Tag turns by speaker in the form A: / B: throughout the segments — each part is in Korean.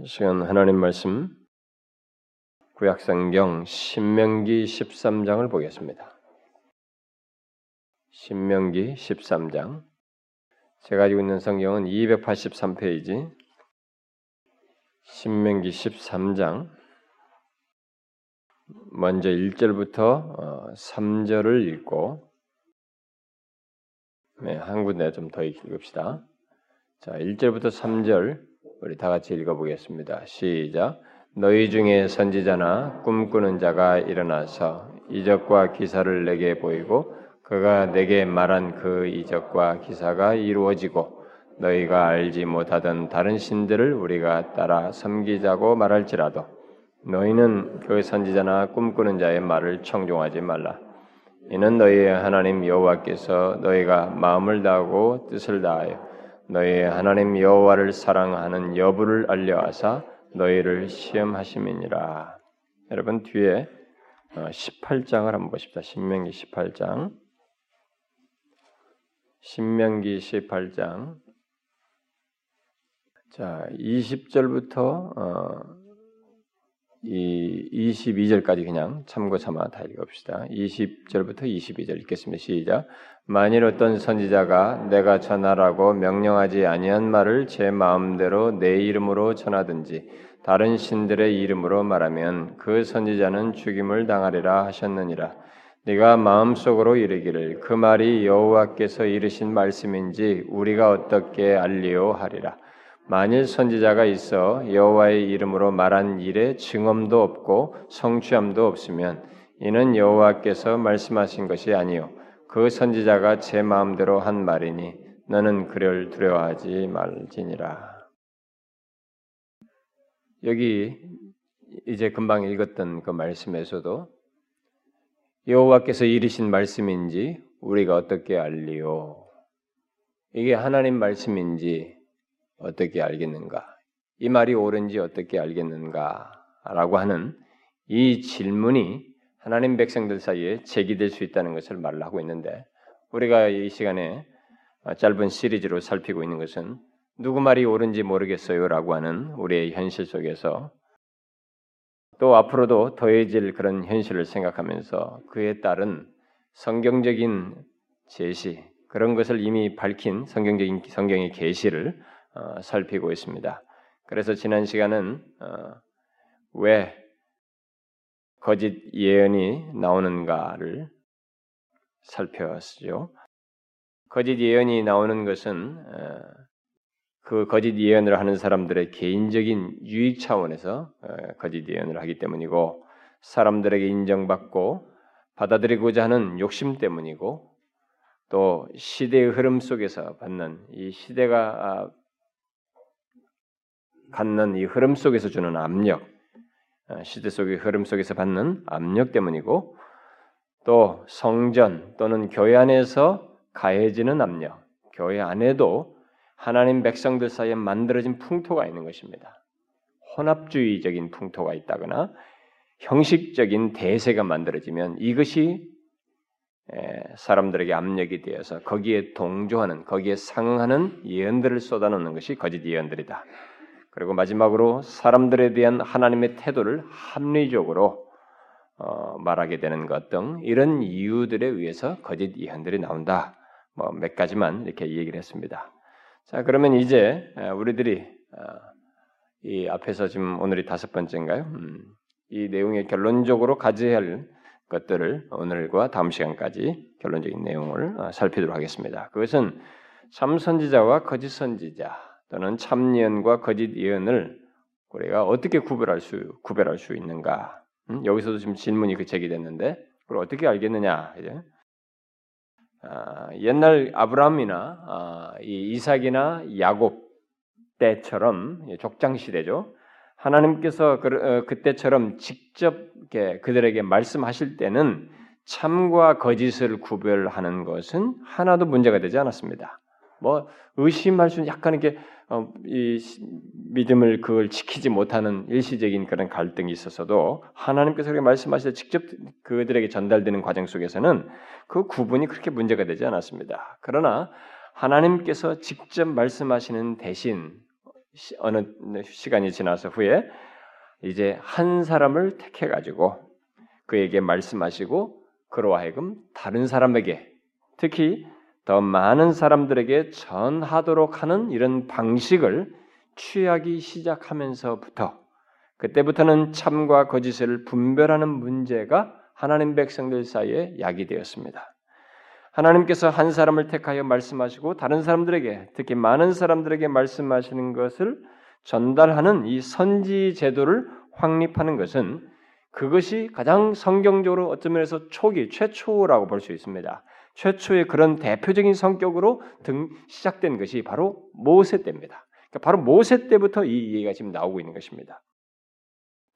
A: 이 시간 하나님 말씀 구약성경 신명기 13장을 보겠습니다. 신명기 13장 제가 가지고 있는 성경은 283페이지 신명기 13장 먼저 1절부터 3절을 어, 읽고 네, 한 군데 좀 더 읽읍시다. 자, 1절부터 3절 우리 다 같이 읽어보겠습니다. 시작. 너희 중에 선지자나 꿈꾸는 자가 일어나서 이적과 기사를 내게 보이고 그가 내게 말한 그 이적과 기사가 이루어지고 너희가 알지 못하던 다른 신들을 우리가 따라 섬기자고 말할지라도 너희는 그 선지자나 꿈꾸는 자의 말을 청종하지 말라. 이는 너희의 하나님 여호와께서 너희가 마음을 다하고 뜻을 다하여 너희의 하나님 여호와를 사랑하는 여부를 알려하사 너희를 시험하심이니라. 여러분 뒤에 18장을 어, 한번 보십시다. 신명기 18장. 신명기 18장. 자, 20절부터 어, 이 22절까지 그냥 참고 삼아 다 읽읍시다. 20절부터 22절 읽겠습니다. 시작. 만일 어떤 선지자가 내가 전하라고 명령하지 아니한 말을 제 마음대로 내 이름으로 전하든지 다른 신들의 이름으로 말하면 그 선지자는 죽임을 당하리라 하셨느니라. 네가 마음속으로 이르기를 그 말이 여호와께서 이르신 말씀인지 우리가 어떻게 알리오 하리라. 만일 선지자가 있어 여호와의 이름으로 말한 일에 증언도 없고 성취함도 없으면 이는 여호와께서 말씀하신 것이 아니요 그 선지자가 제 마음대로 한 말이니 너는 그를 두려워하지 말지니라. 여기 이제 금방 읽었던 그 말씀에서도 여호와께서 이르신 말씀인지 우리가 어떻게 알리요? 이게 하나님 말씀인지 어떻게 알겠는가? 이 말이 옳은지 어떻게 알겠는가? 라고 하는 이 질문이 하나님 백성들 사이에 제기될 수 있다는 것을 말을 하고 있는데 우리가 이 시간에 짧은 시리즈로 살피고 있는 것은 누구 말이 옳은지 모르겠어요라고 하는 우리의 현실 속에서 또 앞으로도 더해질 그런 현실을 생각하면서 그에 따른 성경적인 제시 그런 것을 이미 밝힌 성경적인 성경의 계시를 어, 살피고 있습니다. 그래서 지난 시간은 어, 왜 거짓 예언이 나오는가를 살펴봤죠. 거짓 예언이 나오는 것은 어, 그 거짓 예언을 하는 사람들의 개인적인 유익 차원에서 거짓 예언을 하기 때문이고 사람들에게 인정받고 받아들이고자 하는 욕심 때문이고 또 시대의 흐름 속에서 받는 이 시대가 아, 갖는 이 흐름 속에서 주는 압력, 어, 시대 속의 흐름 속에서 받는 압력 때문이고 또 성전 또는 교회 안에서 가해지는 압력, 교회 안에도 하나님 백성들 사이에 만들어진 풍토가 있는 것입니다. 혼합주의적인 풍토가 있다거나 형식적인 대세가 만들어지면 이것이 사람들에게 압력이 되어서 거기에 동조하는, 거기에 상응하는 예언들을 쏟아놓는 것이 거짓 예언들이다. 그리고 마지막으로 사람들에 대한 하나님의 태도를 합리적으로 어, 말하게 되는 것 등 이런 이유들에 의해서 거짓 예언들이 나온다. 뭐 몇 가지만 이렇게 얘기를 했습니다. 자 그러면 이제 우리들이 어, 이 앞에서 지금 오늘이 다섯 번째인가요? 음, 이 내용의 결론적으로 가져야 할 것들을 오늘과 다음 시간까지 결론적인 내용을 어, 살피도록 하겠습니다. 그것은 참 선지자와 거짓 선지자 또는 참 예언과 거짓 예언을 우리가 어떻게 구별할 수 구별할 수 있는가? 음? 여기서도 지금 질문이 그 제기됐는데 그걸 어떻게 알겠느냐? 이제 아, 옛날 아브라함이나 아, 이 이삭이나 야곱 때처럼 족장 시대죠. 하나님께서 그, 어, 그때처럼 직접 그들에게 말씀하실 때는 참과 거짓을 구별하는 것은 하나도 문제가 되지 않았습니다. 뭐 의심할 수는 약간 이렇게 어, 이 믿음을 그걸 지키지 못하는 일시적인 그런 갈등이 있어서도 하나님께서 그렇게 말씀하실 때 직접 그들에게 전달되는 과정 속에서는 그 구분이 그렇게 문제가 되지 않았습니다. 그러나 하나님께서 직접 말씀하시는 대신 어느 시간이 지나서 후에 이제 한 사람을 택해 가지고 그에게 말씀하시고 그로 하여금 다른 사람에게 특히 더 많은 사람들에게 전하도록 하는 이런 방식을 취하기 시작하면서부터 그때부터는 참과 거짓을 분별하는 문제가 하나님 백성들 사이에 야기되었습니다. 하나님께서 한 사람을 택하여 말씀하시고 다른 사람들에게 특히 많은 사람들에게 말씀하시는 것을 전달하는 이 선지 제도를 확립하는 것은 그것이 가장 성경적으로 어떤 면에서 초기 최초라고 볼 수 있습니다. 최초의 그런 대표적인 성격으로 등 시작된 것이 바로 모세 때입니다. 그러니까 바로 모세 때부터 이 얘기가 지금 나오고 있는 것입니다.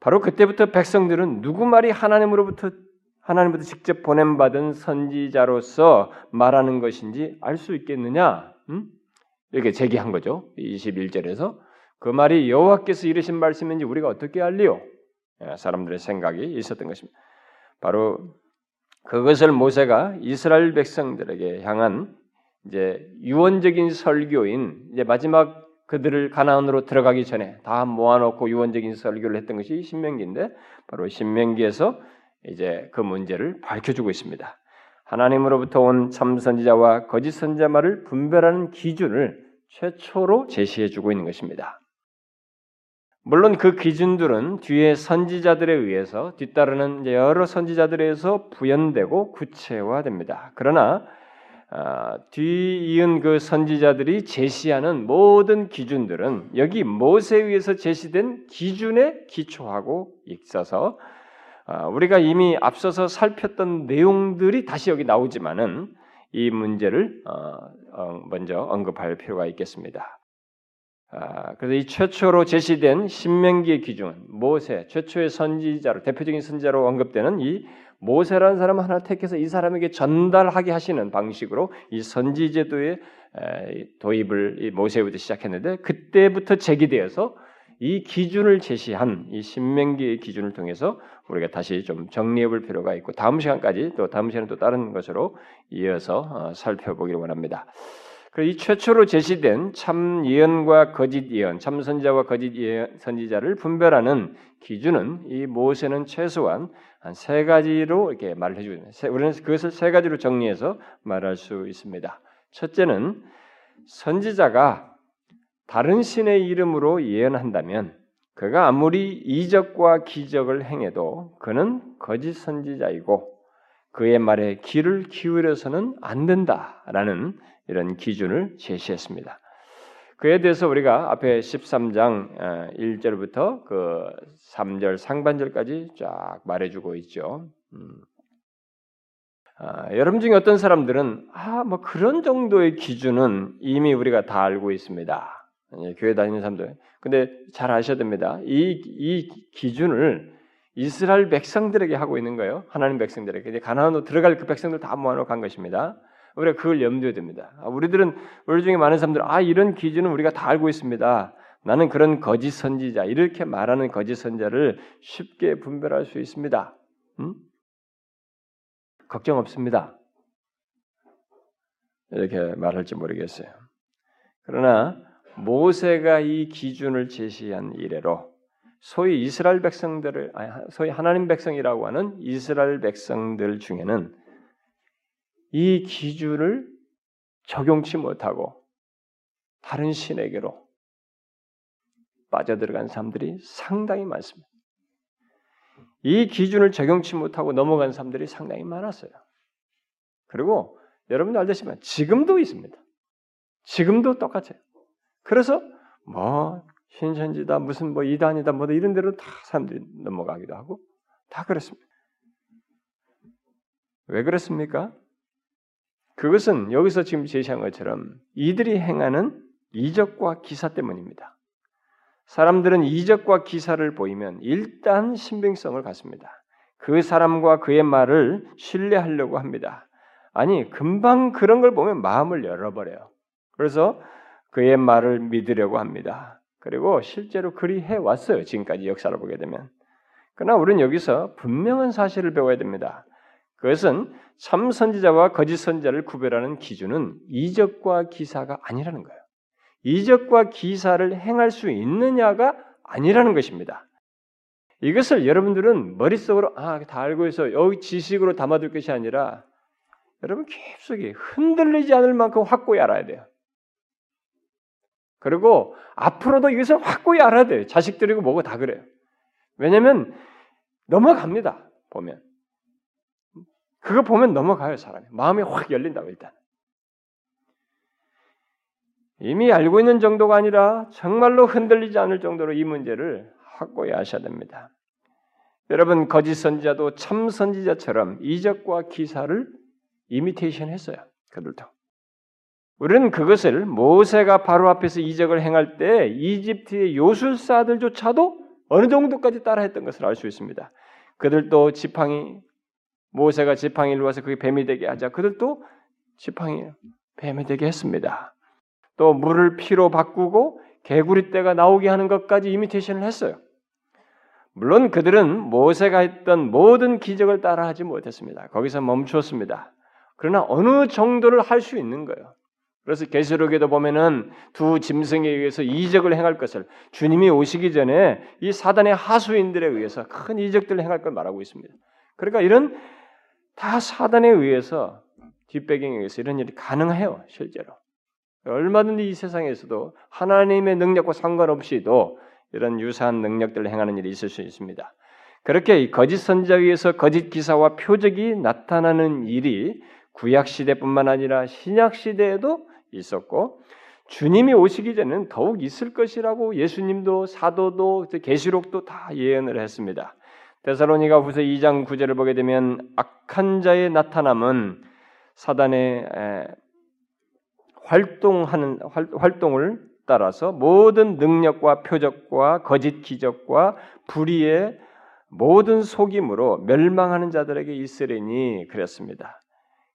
A: 바로 그때부터 백성들은 누구 말이 하나님으로부터 하나님부터 직접 보냄받은 선지자로서 말하는 것인지 알 수 있겠느냐? 음? 이렇게 제기한 거죠. 21절에서 그 말이 여호와께서 이르신 말씀인지 우리가 어떻게 알리요? 예, 사람들의 생각이 있었던 것입니다. 바로 그것을 모세가 이스라엘 백성들에게 향한 이제 유언적인 설교인 이제 마지막 그들을 가나안으로 들어가기 전에 다 모아놓고 유언적인 설교를 했던 것이 신명기인데 바로 신명기에서 이제 그 문제를 밝혀주고 있습니다. 하나님으로부터 온 참 선지자와 거짓 선자말을 분별하는 기준을 최초로 제시해주고 있는 것입니다. 물론 그 기준들은 뒤에 선지자들에 의해서 뒤따르는 여러 선지자들에 의해서 부연되고 구체화됩니다. 그러나 아, 뒤이은 그 선지자들이 제시하는 모든 기준들은 여기 모세에 의해서 제시된 기준에 기초하고 있어서 아, 우리가 이미 앞서서 살폈던 내용들이 다시 여기 나오지만은 이 문제를 어, 어, 먼저 언급할 필요가 있겠습니다. 아, 그래서 이 최초로 제시된 신명기의 기준, 모세, 최초의 선지자로 대표적인 선지자로 언급되는 이 모세라는 사람 하나 택해서 이 사람에게 전달하게 하시는 방식으로 이 선지 제도의 도입을 모세부터 시작했는데 그때부터 제기되어서 이 기준을 제시한 이 신명기의 기준을 통해서 우리가 다시 좀 정리해 볼 필요가 있고 다음 시간까지 또 다음 시간에 또 다른 것으로 이어서 어, 살펴보기를 원합니다. 이 최초로 제시된 참 예언과 거짓 예언, 참 선지자와 거짓 예언, 선지자를 분별하는 기준은 이 모세는 최소한 한 세 가지로 이렇게 말을 해주고 있습니다. 우리는 그것을 세 가지로 정리해서 말할 수 있습니다. 첫째는 선지자가 다른 신의 이름으로 예언한다면 그가 아무리 이적과 기적을 행해도 그는 거짓 선지자이고 그의 말에 귀를 기울여서는 안 된다라는 이런 기준을 제시했습니다. 그에 대해서 우리가 앞에 13장 1절부터 어, 그 3절 상반절까지 쫙 말해주고 있죠. 음. 아, 여러분 중에 어떤 사람들은 아, 뭐 그런 정도의 기준은 이미 우리가 다 알고 있습니다. 예, 교회 다니는 사람들. 근데 잘 아셔야 됩니다. 이, 이 기준을 이스라엘 백성들에게 하고 있는 거예요. 하나님 백성들에게. 가나안으로 들어갈 그 백성들 다 모아놓고 간 것입니다. 우리가 그걸 염두에 둡니다. 아, 우리들은 우리 중에 많은 사람들 아 이런 기준은 우리가 다 알고 있습니다. 나는 그런 거짓 선지자 이렇게 말하는 거짓 선자를 쉽게 분별할 수 있습니다. 음? 걱정 없습니다. 이렇게 말할지 모르겠어요. 그러나 모세가 이 기준을 제시한 이래로 소위 이스라엘 백성들을 소위 하나님 백성이라고 하는 이스라엘 백성들 중에는 이 기준을 적용치 못하고 다른 신에게로 빠져들어간 사람들이 상당히 많습니다. 이 기준을 적용치 못하고 넘어간 사람들이 상당히 많았어요. 그리고 여러분도 알다시피 지금도 있습니다. 지금도 똑같아요. 그래서 뭐 신천지다 무슨 뭐 이단이다 뭐 이런 데로 다 사람들이 넘어가기도 하고 다 그렇습니다. 왜 그렇습니까? 그것은 여기서 지금 제시한 것처럼 이들이 행하는 이적과 기사 때문입니다. 사람들은 이적과 기사를 보이면 일단 신빙성을 갖습니다. 그 사람과 그의 말을 신뢰하려고 합니다. 아니, 금방 그런 걸 보면 마음을 열어버려요. 그래서 그의 말을 믿으려고 합니다. 그리고 실제로 그리 해왔어요. 지금까지 역사를 보게 되면. 그러나 우리는 여기서 분명한 사실을 배워야 됩니다. 그것은 참 선지자와 거짓 선지자를 구별하는 기준은 이적과 기사가 아니라는 거예요. 이적과 기사를 행할 수 있느냐가 아니라는 것입니다. 이것을 여러분들은 머릿속으로 아, 다 알고 있어. 여기 지식으로 담아둘 것이 아니라 여러분 깊숙이 흔들리지 않을 만큼 확고히 알아야 돼요. 그리고 앞으로도 이것을 확고히 알아야 돼요. 자식들이고 뭐고 다 그래요. 왜냐면 넘어갑니다. 보면. 그거 보면 넘어가요, 사람이. 마음이 확 열린다고 일단. 이미 알고 있는 정도가 아니라 정말로 흔들리지 않을 정도로 이 문제를 확고히 아셔야 됩니다. 여러분 거짓 선지자도 참 선지자처럼 이적과 기사를 이미테이션 했어요. 그들도. 우리는 그것을 모세가 바로 앞에서 이적을 행할 때 이집트의 요술사들조차도 어느 정도까지 따라했던 것을 알 수 있습니다. 그들도 지팡이 모세가 지팡이를 와서 그게 뱀이 되게 하자 그들도 지팡이 뱀이 되게 했습니다. 또 물을 피로 바꾸고 개구리 떼가 나오게 하는 것까지 이미테이션을 했어요. 물론 그들은 모세가 했던 모든 기적을 따라하지 못했습니다. 거기서 멈추었습니다. 그러나 어느 정도를 할 수 있는 거예요. 그래서 계시록에도 보면은 두 짐승에 의해서 이적을 행할 것을 주님이 오시기 전에 이 사단의 하수인들에 의해서 큰 이적들을 행할 걸 말하고 있습니다. 그러니까 이런 다 사단에 의해서 뒷배경에 의해서 이런 일이 가능해요, 실제로. 얼마든지 이 세상에서도 하나님의 능력과 상관없이도 이런 유사한 능력들을 행하는 일이 있을 수 있습니다. 그렇게 거짓 선지자에 의해서 거짓 기사와 표적이 나타나는 일이 구약 시대뿐만 아니라 신약 시대에도 있었고 주님이 오시기 전에는 더욱 있을 것이라고 예수님도 사도도 계시록도 다 예언을 했습니다. 데살로니가 후서 2장 9절을 보게 되면 악한 자의 나타남은 사단의 활동하는 활동을 따라서 모든 능력과 표적과 거짓 기적과 불의의 모든 속임으로 멸망하는 자들에게 있으리니 그랬습니다.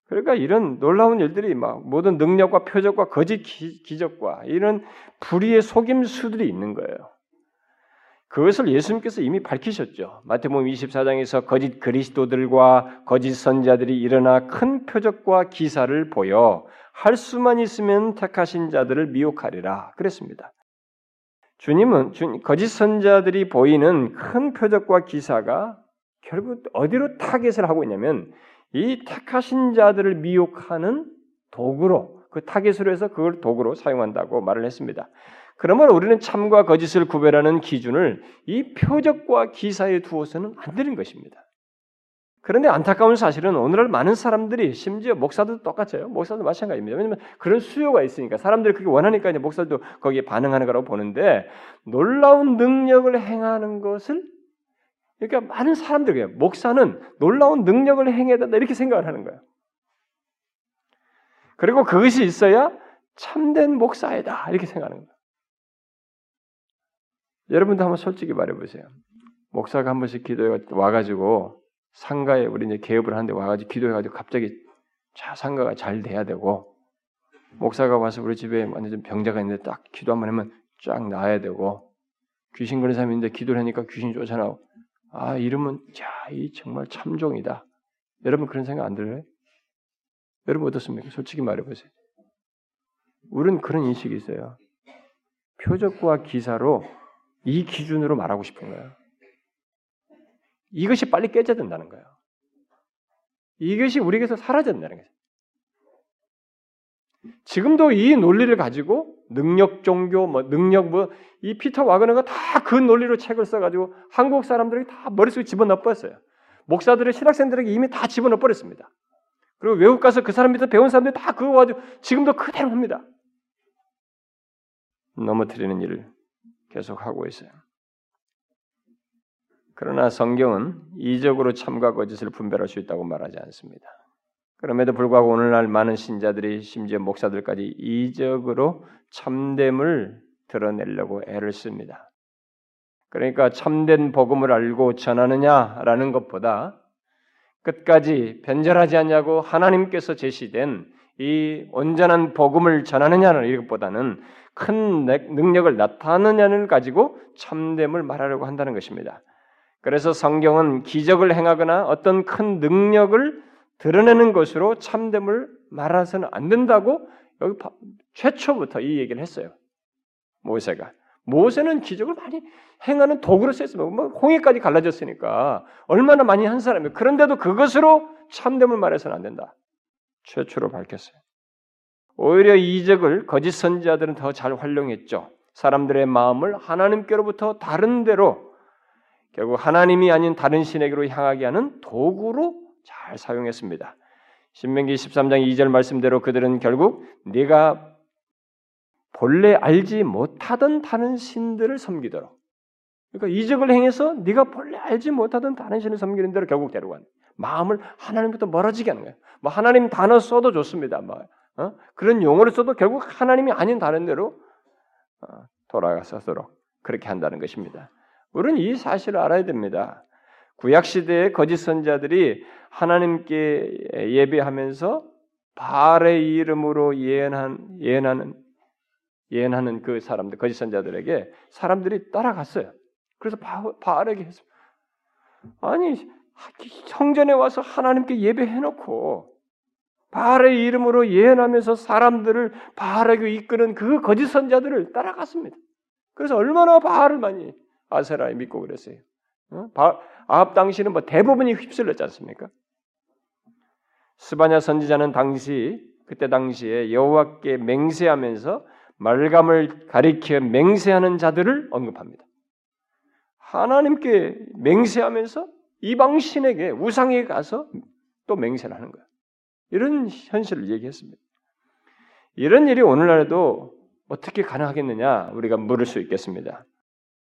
A: 그러니까 이런 놀라운 일들이 막 모든 능력과 표적과 거짓 기, 적과 이런 불의의 속임수들이 있는 거예요. 그것을 예수님께서 이미 밝히셨죠. 마태복음 24장에서 거짓 그리스도들과 거짓 선지자들이 일어나 큰 표적과 기사를 보여 할 수만 있으면 택하신 자들을 미혹하리라 그랬습니다. 주님은 거짓 선지자들이 보이는 큰 표적과 기사가 결국 어디로 타겟을 하고 있냐면 이 택하신 자들을 미혹하는 도구로 그 타겟으로 해서 그걸 도구로 사용한다고 말을 했습니다. 그러면 우리는 참과 거짓을 구별하는 기준을 이 표적과 기사에 두어서는 안 되는 것입니다. 그런데 안타까운 사실은 오늘날 많은 사람들이 심지어 목사들도 똑같아요. 목사도 마찬가지입니다. 왜냐하면 그런 수요가 있으니까 사람들이 그게 원하니까 이제 목사도 거기에 반응하는 거라고 보는데 놀라운 능력을 행하는 것을 그러니까 많은 사람들이 목사는 놀라운 능력을 행해야 된다 이렇게 생각을 하는 거예요. 그리고 그것이 있어야 참된 목사이다 이렇게 생각하는 거예요. 여러분도 한번 솔직히 말해보세요. 목사가 한 번씩 기도해 와가지고 상가에 우리 이제 개업을 하는데 와가지고 기도해가지고 갑자기 자 상가가 잘 돼야 되고 목사가 와서 우리 집에 완전 병자가 있는데 딱 기도 한번 하면 쫙 나아야 되고 귀신 그런 사람이 있는데 기도를 하니까 귀신이 쫓아나오고 아 이러면 자이 정말 참종이다. 여러분 그런 생각 안 들어요? 여러분 어떻습니까? 솔직히 말해보세요. 우리는 그런 인식이 있어요. 표적과 기사로 이 기준으로 말하고 싶은 거예요. 이것이 빨리 깨져야 된다는 거예요. 이것이 우리에게서 사라져야 된다는 거예요. 지금도 이 논리를 가지고 능력 종교, 뭐 능력 뭐 이 피터 와그너가 다 그 논리로 책을 써가지고 한국 사람들이 다 머릿속에 집어넣어 버렸어요. 목사들의 신학생들에게 이미 다 집어넣어 버렸습니다. 그리고 외국 가서 그 사람 밑에 배운 사람들이 다 그거 가지고 지금도 그대로 합니다. 넘어뜨리는 일을 계속하고 있어요. 그러나 성경은 이적으로 참과 거짓을 분별할 수 있다고 말하지 않습니다. 그럼에도 불구하고 오늘날 많은 신자들이 심지어 목사들까지 이적으로 참됨을 드러내려고 애를 씁니다. 그러니까 참된 복음을 알고 전하느냐라는 것보다 끝까지 변절하지 않냐고 하나님께서 제시된 이 온전한 복음을 전하느냐는 이것보다는 큰 능력을 나타내느냐를 가지고 참됨을 말하려고 한다는 것입니다. 그래서 성경은 기적을 행하거나 어떤 큰 능력을 드러내는 것으로 참됨을 말해서는 안 된다고 여기 최초부터 이 얘기를 했어요. 모세가. 모세는 기적을 많이 행하는 도구로 쓰였습니다. 뭐 홍해까지 갈라졌으니까 얼마나 많이 한 사람이에요. 그런데도 그것으로 참됨을 말해서는 안 된다. 최초로 밝혔어요. 오히려 이적을 거짓 선지자들은 더 잘 활용했죠. 사람들의 마음을 하나님께로부터 다른 데로 결국 하나님이 아닌 다른 신에게로 향하게 하는 도구로 잘 사용했습니다. 신명기 13장 2절 말씀대로 그들은 결국 네가 본래 알지 못하던 다른 신들을 섬기도록 그러니까 이적을 행해서 네가 본래 알지 못하던 다른 신을 섬기는 대로 결국 데려간 마음을 하나님부터 멀어지게 하는 거예요. 뭐 하나님 단어 써도 좋습니다. 뭐 어? 그런 용어를 써도 결국 하나님이 아닌 다른 데로 어, 돌아가서도록 그렇게 한다는 것입니다. 우리는 이 사실을 알아야 됩니다. 구약 시대의 거짓 선자들이 하나님께 예배하면서 바알의 이름으로 예언한 예언하는 예언하는 그 사람들 거짓 선자들에게 사람들이 따라갔어요. 그래서 바알에게 했습니다. 아니 성전에 와서 하나님께 예배해놓고 바알의 이름으로 예언하면서 사람들을 바알에게 이끄는 그 거짓 선자들을 따라갔습니다. 그래서 얼마나 바알을 많이 아세라에 믿고 그랬어요. 어? 아합 당시는 뭐 대부분이 휩쓸렸지 않습니까? 스바냐 선지자는 당시 그때 당시에 여호와께 맹세하면서 말감을 가리켜 맹세하는 자들을 언급합니다. 하나님께 맹세하면서 이방 신에게 우상에 가서 또 맹세를 하는 거예요. 이런 현실을 얘기했습니다. 이런 일이 오늘날에도 어떻게 가능하겠느냐 우리가 물을 수 있겠습니다.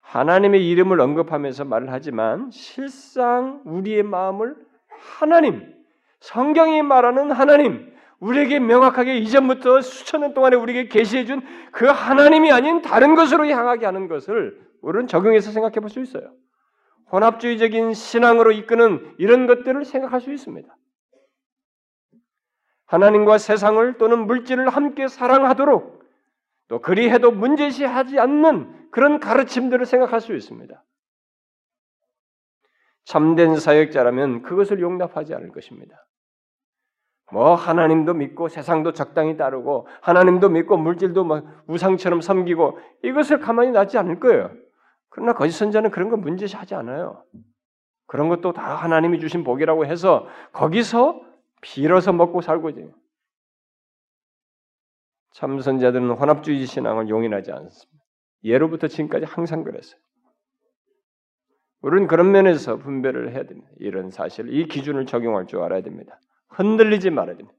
A: 하나님의 이름을 언급하면서 말을 하지만 실상 우리의 마음을 하나님, 성경이 말하는 하나님, 우리에게 명확하게 이전부터 수천 년 동안에 우리에게 계시해 준 그 하나님이 아닌 다른 것으로 향하게 하는 것을 우리는 적용해서 생각해 볼 수 있어요. 혼합주의적인 신앙으로 이끄는 이런 것들을 생각할 수 있습니다. 하나님과 세상을 또는 물질을 함께 사랑하도록 또 그리해도 문제시하지 않는 그런 가르침들을 생각할 수 있습니다. 참된 사역자라면 그것을 용납하지 않을 것입니다. 뭐 하나님도 믿고 세상도 적당히 따르고 하나님도 믿고 물질도 막 우상처럼 섬기고 이것을 가만히 놔지 않을 거예요. 그러나 거짓 선자는 그런 거 문제시하지 않아요. 그런 것도 다 하나님이 주신 복이라고 해서 거기서 빌어서 먹고 살고지. 참선자들은 혼합주의 신앙을 용인하지 않습니다. 예로부터 지금까지 항상 그랬어요. 우리는 그런 면에서 분별을 해야 됩니다. 이런 사실, 이 기준을 적용할 줄 알아야 됩니다. 흔들리지 말아야 됩니다.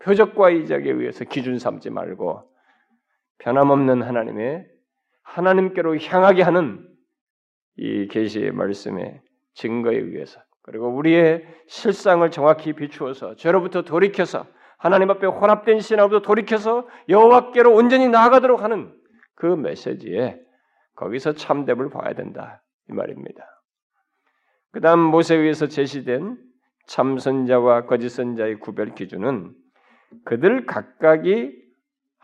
A: 표적과 이적에 의해서 기준 삼지 말고 변함없는 하나님의 하나님께로 향하게 하는 이 계시의 말씀의 증거에 의해서 그리고 우리의 실상을 정확히 비추어서 죄로부터 돌이켜서 하나님 앞에 혼합된 신앙으로 돌이켜서 여호와께로 온전히 나아가도록 하는 그 메시지에 거기서 참됨을 봐야 된다 이 말입니다. 그다음 모세에 의해서 제시된 참선자와 거짓선자의 구별 기준은 그들 각각이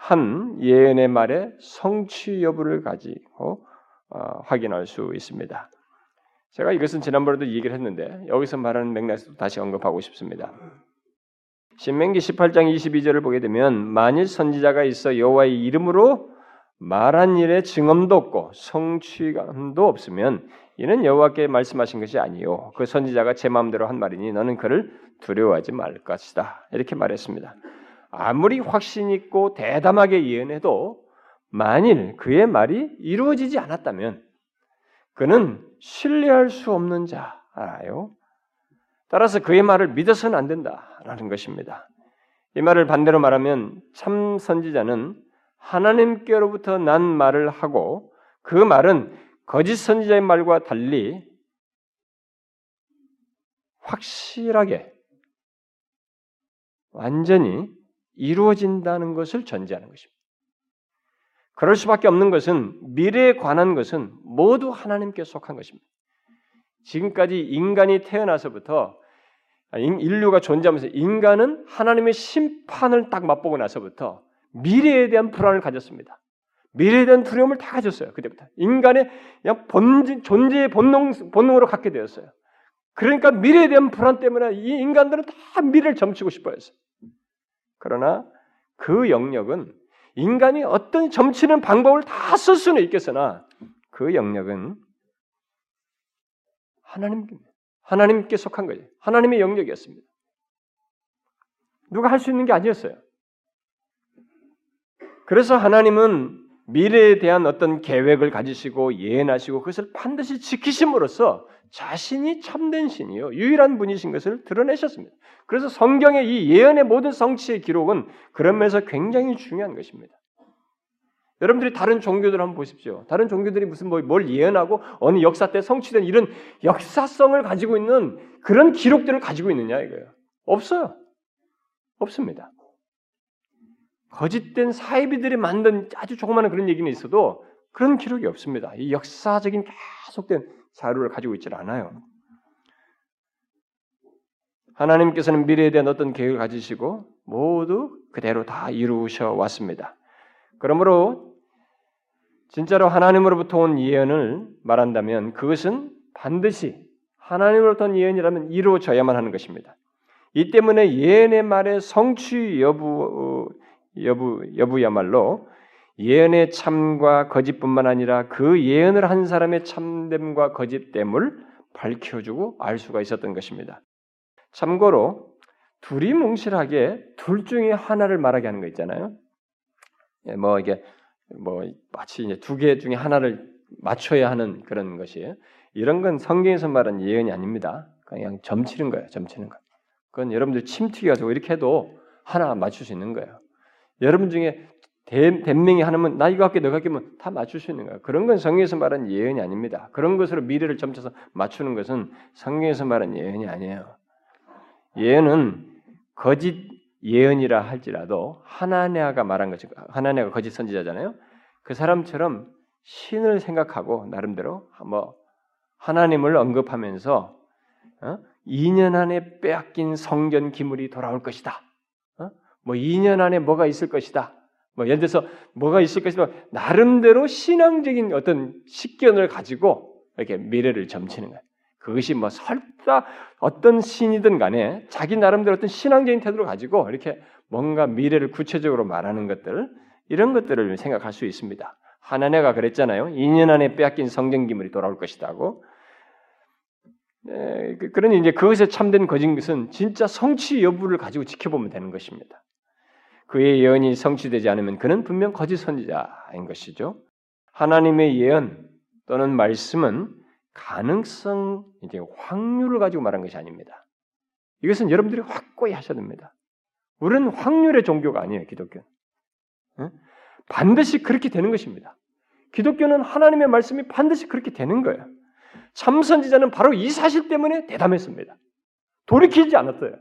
A: 한 예언의 말에 성취 여부를 가지고 어, 확인할 수 있습니다. 제가 이것은 지난번에도 얘기를 했는데 여기서 말하는 맥락에서 다시 언급하고 싶습니다. 신명기 18장 22절을 보게 되면 만일 선지자가 있어 여호와의 이름으로 말한 일에 증언도 없고 성취감도 없으면 이는 여호와께 말씀하신 것이 아니요 그 선지자가 제 마음대로 한 말이니 너는 그를 두려워하지 말 것이다 이렇게 말했습니다. 아무리 확신 있고 대담하게 예언해도 만일 그의 말이 이루어지지 않았다면 그는 신뢰할 수 없는 자아요. 따라서 그의 말을 믿어서는 안 된다라는 것입니다. 이 말을 반대로 말하면 참 선지자는 하나님께로부터 난 말을 하고 그 말은 거짓 선지자의 말과 달리 확실하게 완전히 이루어진다는 것을 전제하는 것입니다. 그럴 수밖에 없는 것은 미래에 관한 것은 모두 하나님께 속한 것입니다. 지금까지 인간이 태어나서부터 인류가 존재하면서 인간은 하나님의 심판을 딱 맛보고 나서부터 미래에 대한 불안을 가졌습니다. 미래에 대한 두려움을 다 가졌어요. 그때부터 인간의 그냥 본 존재의 본능 본능으로 갖게 되었어요. 그러니까 미래에 대한 불안 때문에 이 인간들은 다 미래를 점치고 싶어했어요. 그러나 그 영역은 인간이 어떤 점치는 방법을 다 쓸 수는 있겠으나 그 영역은 하나님 하나님께 속한 거예요. 하나님의 영역이었습니다. 누가 할 수 있는 게 아니었어요. 그래서 하나님은 미래에 대한 어떤 계획을 가지시고 예언하시고 그것을 반드시 지키심으로써 자신이 참된 신이요 유일한 분이신 것을 드러내셨습니다. 그래서 성경의 이 예언의 모든 성취의 기록은 그런 면에서 굉장히 중요한 것입니다. 여러분들이 다른 종교들 한번 보십시오. 다른 종교들이 무슨 뭐뭘 예언하고 어느 역사 때 성취된 이런 역사성을 가지고 있는 그런 기록들을 가지고 있느냐 이거예요. 없어요. 없습니다. 거짓된 사이비들이 만든 아주 조그마한 그런 얘기는 있어도 그런 기록이 없습니다. 이 역사적인 계속된 자료를 가지고 있질 않아요. 하나님께서는 미래에 대한 어떤 계획을 가지시고 모두 그대로 다 이루셔 왔습니다. 그러므로 진짜로 하나님으로부터 온 예언을 말한다면 그것은 반드시 하나님으로부터 온 예언이라면 이루어져야만 하는 것입니다. 이 때문에 예언의 말의 성취 여부 여부 여부야말로 예언의 참과 거짓뿐만 아니라 그 예언을 한 사람의 참됨과 거짓됨을 밝혀주고 알 수가 있었던 것입니다. 참고로 둘이 뭉실하게 둘 중에 하나를 말하게 하는 거 있잖아요. 예, 뭐 이게 뭐 마치 이제 두 개 중에 하나를 맞춰야 하는 그런 것이에요. 이런 건 성경에서 말하는 예언이 아닙니다. 그냥 점치는 거예요. 점치는 거. 그건 여러분들 침튀기 가지고 이렇게 해도 하나 맞출 수 있는 거예요. 여러분 중에 댄명이 하나면 나 이거 할게 너가 할게면 다 맞출 수 있는 거예요. 그런 건 성경에서 말하는 예언이 아닙니다. 그런 것으로 미래를 점쳐서 맞추는 것은 성경에서 말하는 예언이 아니에요. 예언은 거짓 예언이라 할지라도 하나네아가 말한 것이 하나네아가 거짓 선지자잖아요. 그 사람처럼 신을 생각하고 나름대로 뭐 하나님을 언급하면서 어? 2년 안에 빼앗긴 성전 기물이 돌아올 것이다. 어? 뭐 2년 안에 뭐가 있을 것이다. 뭐 예를 들어서 뭐가 있을 것이다. 나름대로 신앙적인 어떤 식견을 가지고 이렇게 미래를 점치는 거예요. 그것이 뭐 설사 어떤 신이든 간에 자기 나름대로 어떤 신앙적인 태도를 가지고 이렇게 뭔가 미래를 구체적으로 말하는 것들 이런 것들을 생각할 수 있습니다. 하나네가 그랬잖아요. 2년 안에 빼앗긴 성경 기물이 돌아올 것이다고. 네, 그러니 이제 그것에 참된 거짓 것은 진짜 성취 여부를 가지고 지켜보면 되는 것입니다. 그의 예언이 성취되지 않으면 그는 분명 거짓 선지자인 것이죠. 하나님의 예언 또는 말씀은 가능성, 이제 확률을 가지고 말한 것이 아닙니다. 이것은 여러분들이 확고히 하셔야 됩니다. 우리는 확률의 종교가 아니에요, 기독교는. 반드시 그렇게 되는 것입니다. 기독교는 하나님의 말씀이 반드시 그렇게 되는 거예요. 참선지자는 바로 이 사실 때문에 대담했습니다. 돌이키지 않았어요.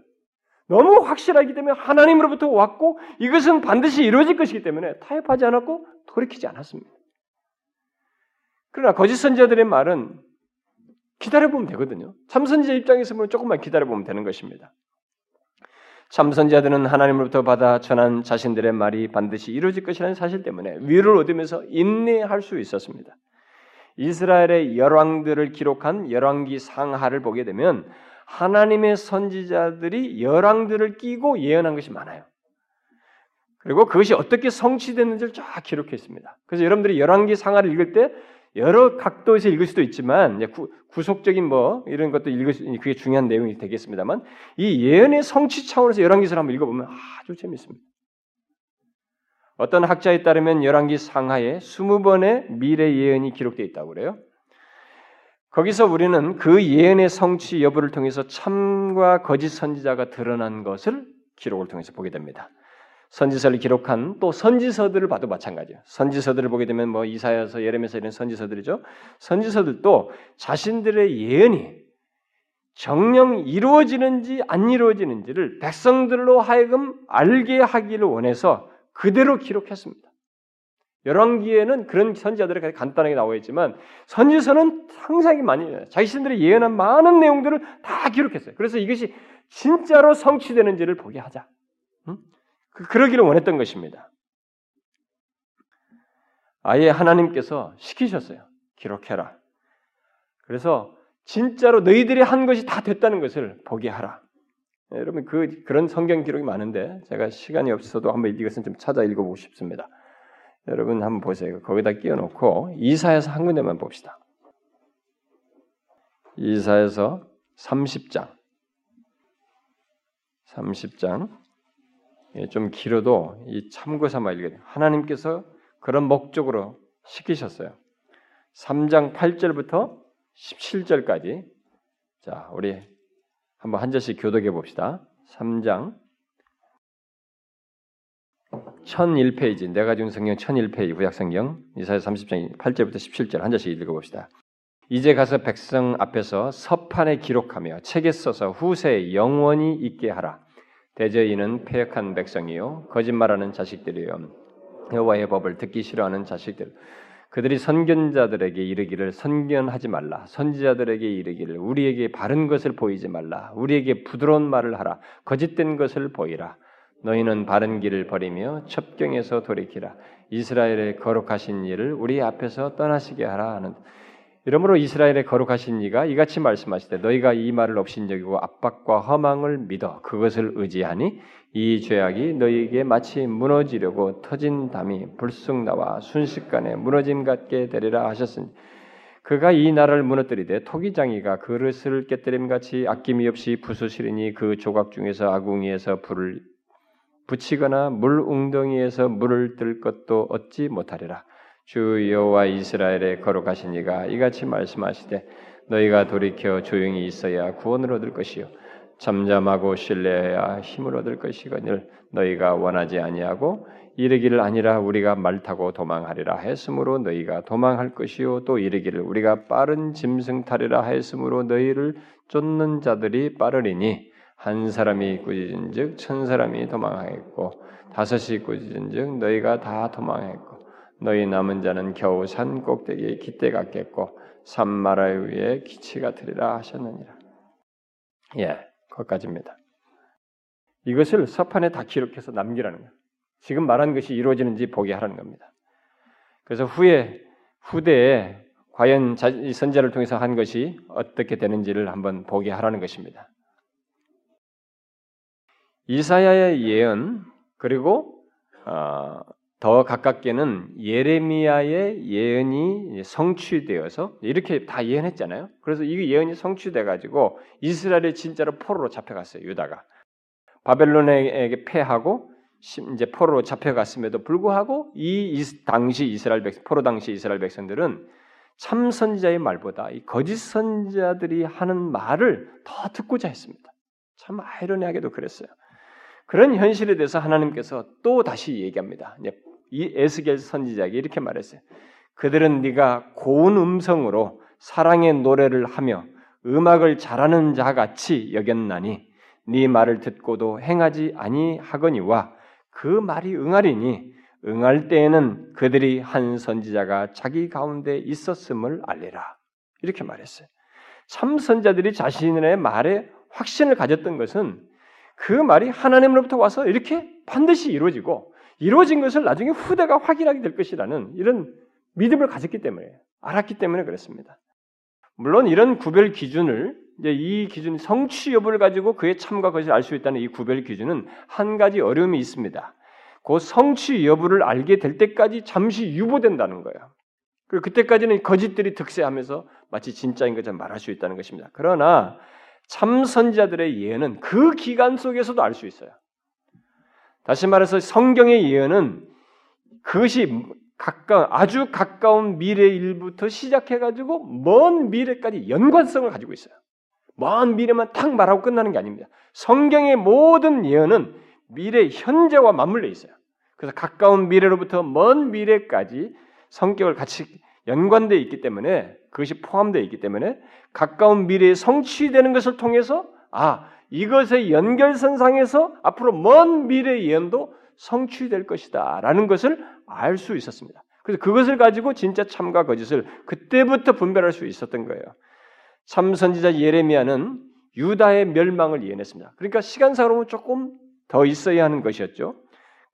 A: 너무 확실하기 때문에 하나님으로부터 왔고 이것은 반드시 이루어질 것이기 때문에 타협하지 않았고 돌이키지 않았습니다. 그러나 거짓 선지자들의 말은 기다려보면 되거든요. 참선지자 입장에서 보면 조금만 기다려보면 되는 것입니다. 참선자들은 하나님으로부터 받아 전한 자신들의 말이 반드시 이루어질 것이라는 사실 때문에 위로를 얻으면서 인내할 수 있었습니다. 이스라엘의 열왕들을 기록한 열왕기 상하를 보게 되면 하나님의 선지자들이 열왕들을 끼고 예언한 것이 많아요. 그리고 그것이 어떻게 성취됐는지를 쫙 기록했습니다. 그래서 여러분들이 열왕기 상하를 읽을 때 여러 각도에서 읽을 수도 있지만 구, 구속적인 뭐 이런 것도 읽을 수 그게 중요한 내용이 되겠습니다만 이 예언의 성취 차원에서 열왕기서를 한번 읽어보면 아주 재밌습니다. 어떤 학자에 따르면 열왕기 상하에 20번의 미래 예언이 기록되어 있다고 그래요. 거기서 우리는 그 예언의 성취 여부를 통해서 참과 거짓 선지자가 드러난 것을 기록을 통해서 보게 됩니다. 선지서를 기록한 또 선지서들을 봐도 마찬가지예요. 선지서들을 보게 되면 뭐 이사야서, 예레미야서 이런 선지서들이죠. 선지서들도 자신들의 예언이 정령 이루어지는지 안 이루어지는지를 백성들로 하여금 알게 하기를 원해서 그대로 기록했습니다. 열왕기에는 그런 선지자들이 간단하게 나와 있지만 선지서는 상상이 많이 자신들이 예언한 많은 내용들을 다 기록했어요. 그래서 이것이 진짜로 성취되는지를 보게 하자. 그, 그러기를 원했던 것입니다. 아예 하나님께서 시키셨어요. 기록해라. 그래서 진짜로 너희들이 한 것이 다 됐다는 것을 보게 하라. 여러분 그 그런 성경 기록이 많은데 제가 시간이 없어도 한번 이것은 좀 찾아 읽어보고 싶습니다. 여러분 한번 보세요. 거기다 끼워놓고 이사에서 한 군데만 봅시다. 이사에서 30장. 30장. 예, 좀 길어도 이 참고 삼아 읽어야 하나님께서 그런 목적으로 시키셨어요. 3장 8절부터 17절까지. 자, 우리 한번 한 절씩 교독해 봅시다. 3장 1001페이지. 내가 준 성경 1001페이지. 구약 성경 이사야 30장 8절부터 17절 한 절씩 읽어 봅시다. 이제 가서 백성 앞에서 서판에 기록하며 책에 써서 후세에 영원히 있게 하라. 대저 이는 폐역한 백성이요 거짓말하는 자식들이요 여호와의 법을 듣기 싫어하는 자식들. 그들이 선견자들에게 이르기를 선견하지 말라. 선지자들에게 이르기를 우리에게 바른 것을 보이지 말라. 우리에게 부드러운 말을 하라. 거짓된 것을 보이라 너희는 바른 길을 버리며 첩경에서 돌이키라. 이스라엘의 거룩하신 일을 우리 앞에서 떠나시게 하라 하는. 이러므로 이스라엘의 거룩하신 이가 이같이 말씀하시되 너희가 이 말을 업신여기고 압박과 허망을 믿어 그것을 의지하니 이 죄악이 너희에게 마치 무너지려고 터진 담이 불쑥 나와 순식간에 무너짐 같게 되리라 하셨으니 그가 이 나라를 무너뜨리되 토기장이가 그릇을 깨뜨림 같이 아낌이 없이 부수시리니 그 조각 중에서 아궁이에서 불을 붙이거나 물 웅덩이에서 물을 뜰 것도 얻지 못하리라. 주 여호와 이스라엘의 거룩하신 이가 이같이 말씀하시되 너희가 돌이켜 조용히 있어야 구원을 얻을 것이요 잠잠하고 신뢰해야 힘을 얻을 것이거늘 너희가 원하지 아니하고 이르기를 아니라 우리가 말 타고 도망하리라 했으므로 너희가 도망할 것이요 또 이르기를 우리가 빠른 짐승 타리라 했으므로 너희를 쫓는 자들이 빠르리니 한 사람이 꾸짖은즉 천 사람이 도망하겠고 다섯이 꾸짖은즉 너희가 다 도망하겠고 너희 남은 자는 겨우 산 꼭대기에 깃대 같겠고 산마라 위에 기치 같으리라 하셨느니라. 예, 거기까지입니다. 이것을 서판에 다 기록해서 남기라는 거예요. 지금 말한 것이 이루어지는지 보게 하라는 겁니다. 그래서 후에 후대에 과연 선제를 통해서 한 것이 어떻게 되는지를 한번 보게 하라는 것입니다. 이사야의 예언 그리고 어, 더 가깝게는 예레미야의 예언이 성취되어서 이렇게 다 예언했잖아요. 그래서 이 예언이 성취돼 가지고 이스라엘이 진짜로 포로로 잡혀갔어요. 유다가 바벨론에게 패하고 이제 포로로 잡혀갔음에도 불구하고 이 당시 이스라엘 백 포로 당시 이스라엘 백성들은 참 선지자의 말보다 이 거짓 선지자들이 하는 말을 더 듣고자 했습니다. 참 아이러니하게도 그랬어요. 그런 현실에 대해서 하나님께서 또 다시 얘기합니다. 이 에스겔 선지자에게 이렇게 말했어요. 그들은 네가 고운 음성으로 사랑의 노래를 하며 음악을 잘하는 자 같이 여겼나니 네 말을 듣고도 행하지 아니하거니와 그 말이 응하리니 응할 때에는 그들이 한 선지자가 자기 가운데 있었음을 알리라. 이렇게 말했어요. 참 선자들이 자신의 말에 확신을 가졌던 것은 그 말이 하나님으로부터 와서 이렇게 반드시 이루어지고 이루어진 것을 나중에 후대가 확인하게 될 것이라는 이런 믿음을 가졌기 때문에 알았기 때문에 그렇습니다. 물론 이런 구별 기준을 이제 이 기준 성취 여부를 가지고 그의 참과 것을 알 수 있다는 이 구별 기준은 한 가지 어려움이 있습니다. 그 성취 여부를 알게 될 때까지 잠시 유보된다는 거예요. 그리고 그때까지는 거짓들이 득세하면서 마치 진짜인 것처럼 말할 수 있다는 것입니다. 그러나 참 선지자들의 예언은 그 기간 속에서도 알 수 있어요. 다시 말해서 성경의 예언은 그것이 가까 아주 가까운 미래 일부터 시작해 가지고 먼 미래까지 연관성을 가지고 있어요. 먼 미래만 탁 말하고 끝나는 게 아닙니다. 성경의 모든 예언은 미래 현재와 맞물려 있어요. 그래서 가까운 미래로부터 먼 미래까지 성격을 같이 연관되어 있기 때문에 그것이 포함되어 있기 때문에 가까운 미래에 성취되는 것을 통해서 아 이것의 연결선상에서 앞으로 먼 미래 예언도 성취될 것이다라는 것을 알 수 있었습니다. 그래서 그것을 가지고 진짜 참과 거짓을 그때부터 분별할 수 있었던 거예요. 참 선지자 예레미야는 유다의 멸망을 예언했습니다. 그러니까 시간상으로 조금 더 있어야 하는 것이었죠.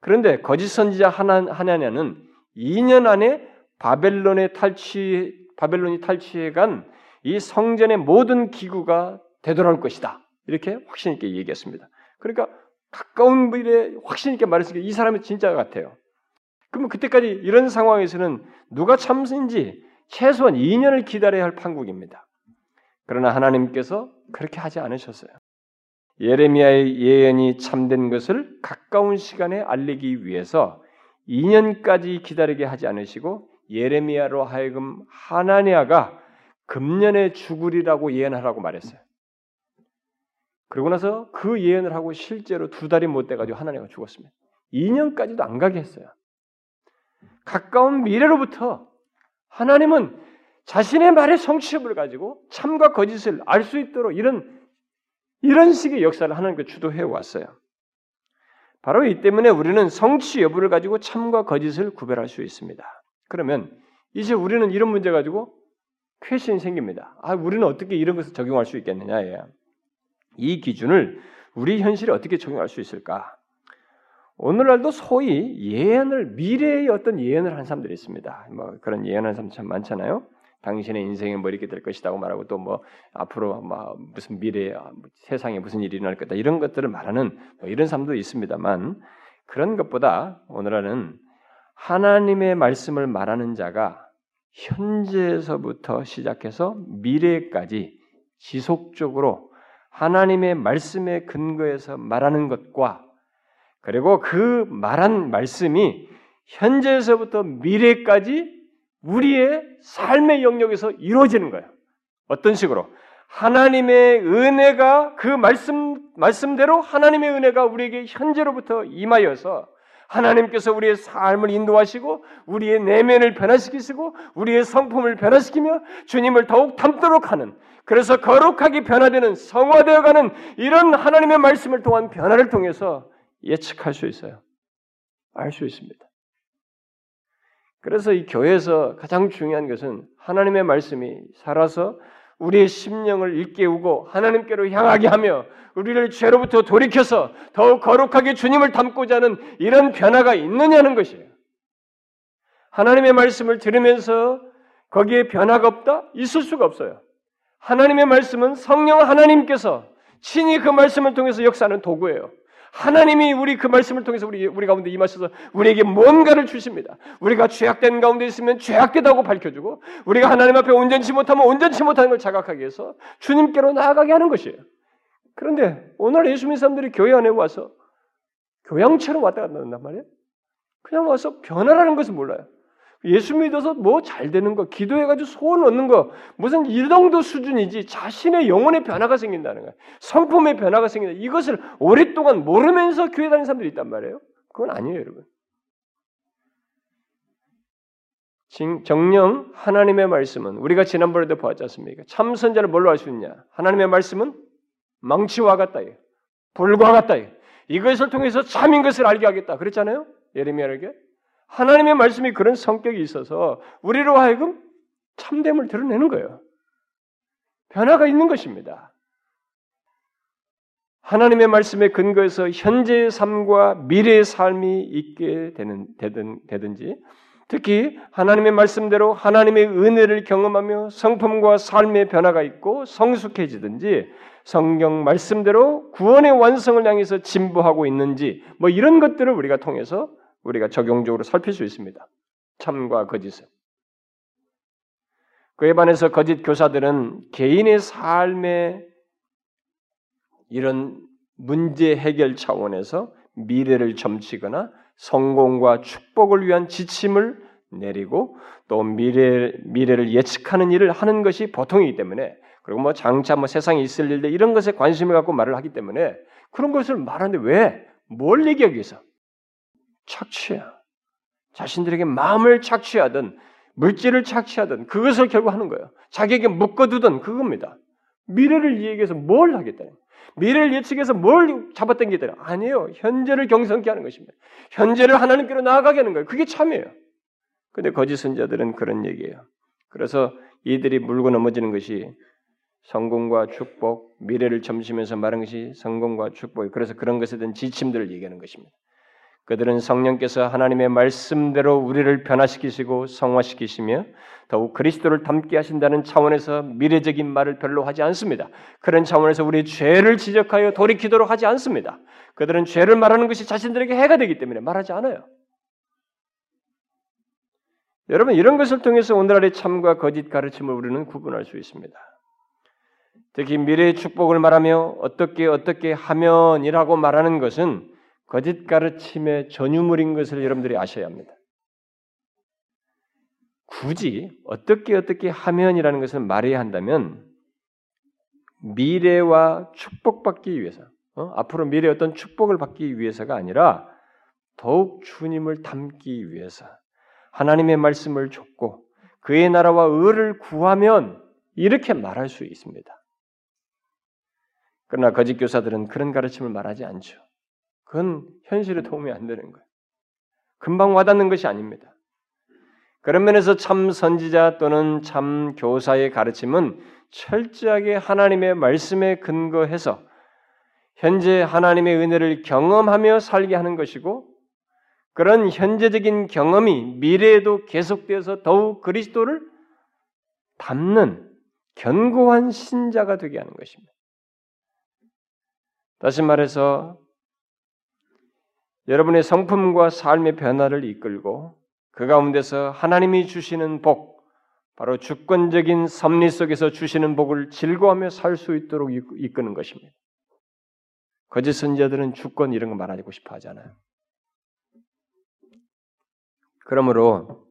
A: 그런데 거짓 선지자 하나, 하나냐는 2년 안에 바벨론에 탈취 바벨론이 탈취해간 이 성전의 모든 기구가 되돌아올 것이다. 이렇게 확신 있게 얘기했습니다. 그러니까 가까운 미래에 확신 있게 말했으니까 이 사람이 진짜 같아요. 그러면 그때까지 이런 상황에서는 누가 참신지 최소한 2년을 기다려야 할 판국입니다. 그러나 하나님께서 그렇게 하지 않으셨어요. 예레미야의 예언이 참된 것을 가까운 시간에 알리기 위해서 2년까지 기다리게 하지 않으시고 예레미야로 하여금 하나니아가 금년에 죽으리라고 예언하라고 말했어요. 그러고 나서 그 예언을 하고 실제로 두 달이 못 돼가지고 하나님가 죽었습니다. 2년까지도 안 가게 했어요. 가까운 미래로부터 하나님은 자신의 말의 성취업을 가지고 참과 거짓을 알 수 있도록 이런 이런 식의 역사를 하나님께 주도해 왔어요. 바로 이 때문에 우리는 성취 여부를 가지고 참과 거짓을 구별할 수 있습니다. 그러면 이제 우리는 이런 문제 가지고 퀘션이 생깁니다. 아, 우리는 어떻게 이런 것을 적용할 수 있겠느냐? 예. 이 기준을 우리 현실에 어떻게 적용할 수 있을까? 오늘날도 소위 예언을 미래의 어떤 예언을 한 사람들이 있습니다. 뭐 그런 예언하는 사람 참 많잖아요. 당신의 인생에 뭐 이렇게 될 것이라고 말하고 또 뭐 앞으로 뭐 무슨 미래 아, 뭐 세상에 무슨 일이 일어날 거다 이런 것들을 말하는 뭐 이런 사람도 있습니다만 그런 것보다 오늘날은 하나님의 말씀을 말하는 자가 현재에서부터 시작해서 미래까지 지속적으로 하나님의 말씀에 근거해서 말하는 것과 그리고 그 말한 말씀이 현재에서부터 미래까지 우리의 삶의 영역에서 이루어지는 거예요. 어떤 식으로? 하나님의 은혜가 그 말씀, 말씀대로 하나님의 은혜가 우리에게 현재로부터 임하여서 하나님께서 우리의 삶을 인도하시고 우리의 내면을 변화시키시고 우리의 성품을 변화시키며 주님을 더욱 닮도록 하는 그래서 거룩하게 변화되는 성화되어가는 이런 하나님의 말씀을 통한 변화를 통해서 예측할 수 있어요. 알 수 있습니다. 그래서 이 교회에서 가장 중요한 것은 하나님의 말씀이 살아서 우리의 심령을 일깨우고 하나님께로 향하게 하며 우리를 죄로부터 돌이켜서 더욱 거룩하게 주님을 닮고자 하는 이런 변화가 있느냐는 것이에요. 하나님의 말씀을 들으면서 거기에 변화가 없다? 있을 수가 없어요. 하나님의 말씀은 성령 하나님께서 친히 그 말씀을 통해서 역사하는 도구예요. 하나님이 우리 그 말씀을 통해서 우리, 우리 가운데 임하셔서 우리에게 뭔가를 주십니다. 우리가 죄악된 가운데 있으면 죄악되다고 밝혀주고 우리가 하나님 앞에 온전치 못하면 온전치 못하는 걸 자각하게 해서 주님께로 나아가게 하는 것이에요. 그런데 오늘 예수 믿는 사람들이 교회 안에 와서 교양처럼 왔다 갔다 한단 말이에요. 그냥 와서 변화라는 것을 몰라요. 예수 믿어서 뭐 잘 되는 거, 기도해가지고 소원 얻는 거, 무슨 이 정도 수준이지 자신의 영혼의 변화가 생긴다는 거야. 성품의 변화가 생긴다. 이것을 오랫동안 모르면서 교회 다니는 사람들이 있단 말이에요. 그건 아니에요, 여러분. 정령 하나님의 말씀은 우리가 지난번에도 보았지 않습니까? 참선자를 뭘로 알 수 있냐? 하나님의 말씀은 망치와 같다. 불과 같다. 이것을 통해서 참인 것을 알게 하겠다. 그랬잖아요? 예레미야에게. 하나님의 말씀이 그런 성격이 있어서 우리로 하여금 참됨을 드러내는 거예요. 변화가 있는 것입니다. 하나님의 말씀에 근거해서 현재의 삶과 미래의 삶이 있게 되는, 되든, 되든지, 특히 하나님의 말씀대로 하나님의 은혜를 경험하며 성품과 삶의 변화가 있고 성숙해지든지, 성경 말씀대로 구원의 완성을 향해서 진보하고 있는지, 뭐 이런 것들을 우리가 통해서 우리가 적용적으로 살필 수 있습니다. 참과 거짓을. 그에 반해서 거짓 교사들은 개인의 삶의 이런 문제 해결 차원에서 미래를 점치거나 성공과 축복을 위한 지침을 내리고 또 미래, 미래를 예측하는 일을 하는 것이 보통이기 때문에 그리고 뭐 장차 뭐 세상에 있을 일들 이런 것에 관심을 갖고 말을 하기 때문에 그런 것을 말하는데 왜? 뭘 얘기하기 위해서? 착취야. 자신들에게 마음을 착취하든 물질을 착취하든 그것을 결국 하는 거예요. 자기에게 묶어두든 그겁니다. 미래를 얘기해서 뭘 하겠다. 미래를 예측해서 뭘 잡아당기더라. 아니에요. 현재를 경성케 하는 것입니다. 현재를 하나님께로 나아가게 하는 거예요. 그게 참이에요. 근데 거짓 선자들은 그런 얘기예요. 그래서 이들이 물고 넘어지는 것이 성공과 축복, 미래를 점시면서 말한 것이 성공과 축복. 그래서 그런 것에 대한 지침들을 얘기하는 것입니다. 그들은 성령께서 하나님의 말씀대로 우리를 변화시키시고 성화시키시며 더욱 그리스도를 닮게 하신다는 차원에서 미래적인 말을 별로 하지 않습니다. 그런 차원에서 우리 죄를 지적하여 돌이키도록 하지 않습니다. 그들은 죄를 말하는 것이 자신들에게 해가 되기 때문에 말하지 않아요. 여러분 이런 것을 통해서 오늘날의 참과 거짓 가르침을 우리는 구분할 수 있습니다. 특히 미래의 축복을 말하며 어떻게 어떻게 하면이라고 말하는 것은 거짓 가르침의 전유물인 것을 여러분들이 아셔야 합니다. 굳이 어떻게 어떻게 하면이라는 것을 말해야 한다면 미래와 축복받기 위해서 어? 앞으로 미래 어떤 축복을 받기 위해서가 아니라 더욱 주님을 닮기 위해서 하나님의 말씀을 줬고 그의 나라와 의를 구하면 이렇게 말할 수 있습니다. 그러나 거짓 교사들은 그런 가르침을 말하지 않죠. 그건 현실에 도움이 안 되는 거예요. 금방 와닿는 것이 아닙니다. 그런 면에서 참 선지자 또는 참 교사의 가르침은 철저하게 하나님의 말씀에 근거해서 현재 하나님의 은혜를 경험하며 살게 하는 것이고 그런 현재적인 경험이 미래에도 계속되어서 더욱 그리스도를 담는 견고한 신자가 되게 하는 것입니다. 다시 말해서 여러분의 성품과 삶의 변화를 이끌고 그 가운데서 하나님이 주시는 복, 바로 주권적인 섭리 속에서 주시는 복을 즐거워하며 살 수 있도록 이끄는 것입니다. 거짓 선자들은 주권 이런 거 말하고 싶어 하잖아요. 그러므로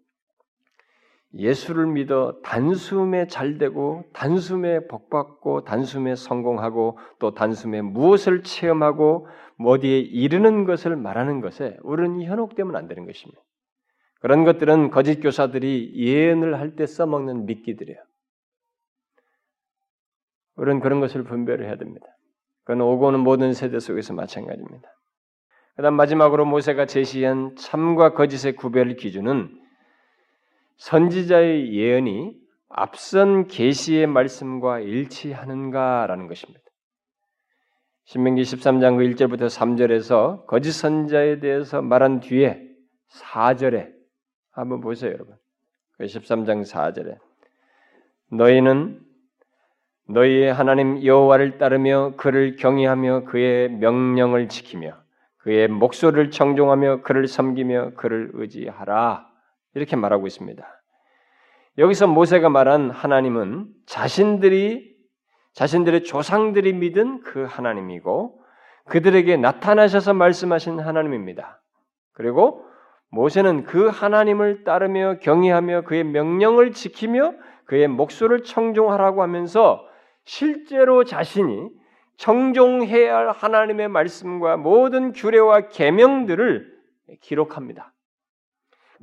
A: 예수를 믿어 단숨에 잘 되고 단숨에 복 받고 단숨에 성공하고 또 단숨에 무엇을 체험하고 어디에 이르는 것을 말하는 것에 우리는 현혹되면 안 되는 것입니다. 그런 것들은 거짓 교사들이 예언을 할 때 써먹는 미끼들이에요. 우리는 그런 것을 분별을 해야 됩니다. 그건 오고 오는 모든 세대 속에서 마찬가지입니다. 그 다음 마지막으로 모세가 제시한 참과 거짓의 구별 기준은 선지자의 예언이 앞선 계시의 말씀과 일치하는가라는 것입니다. 신명기 13장 그 1절부터 3절에서 거짓 선자에 대해서 말한 뒤에 4절에 한번 보세요, 여러분. 13장 그 4절에 너희는 너희의 하나님 여호와를 따르며 그를 경외하며 그의 명령을 지키며 그의 목소리를 청종하며 그를 섬기며 그를 의지하라. 이렇게 말하고 있습니다. 여기서 모세가 말한 하나님은 자신들이 자신들의 조상들이 믿은 그 하나님이고 그들에게 나타나셔서 말씀하신 하나님입니다. 그리고 모세는 그 하나님을 따르며 경외하며 그의 명령을 지키며 그의 목소리를 청종하라고 하면서 실제로 자신이 청종해야 할 하나님의 말씀과 모든 규례와 계명들을 기록합니다.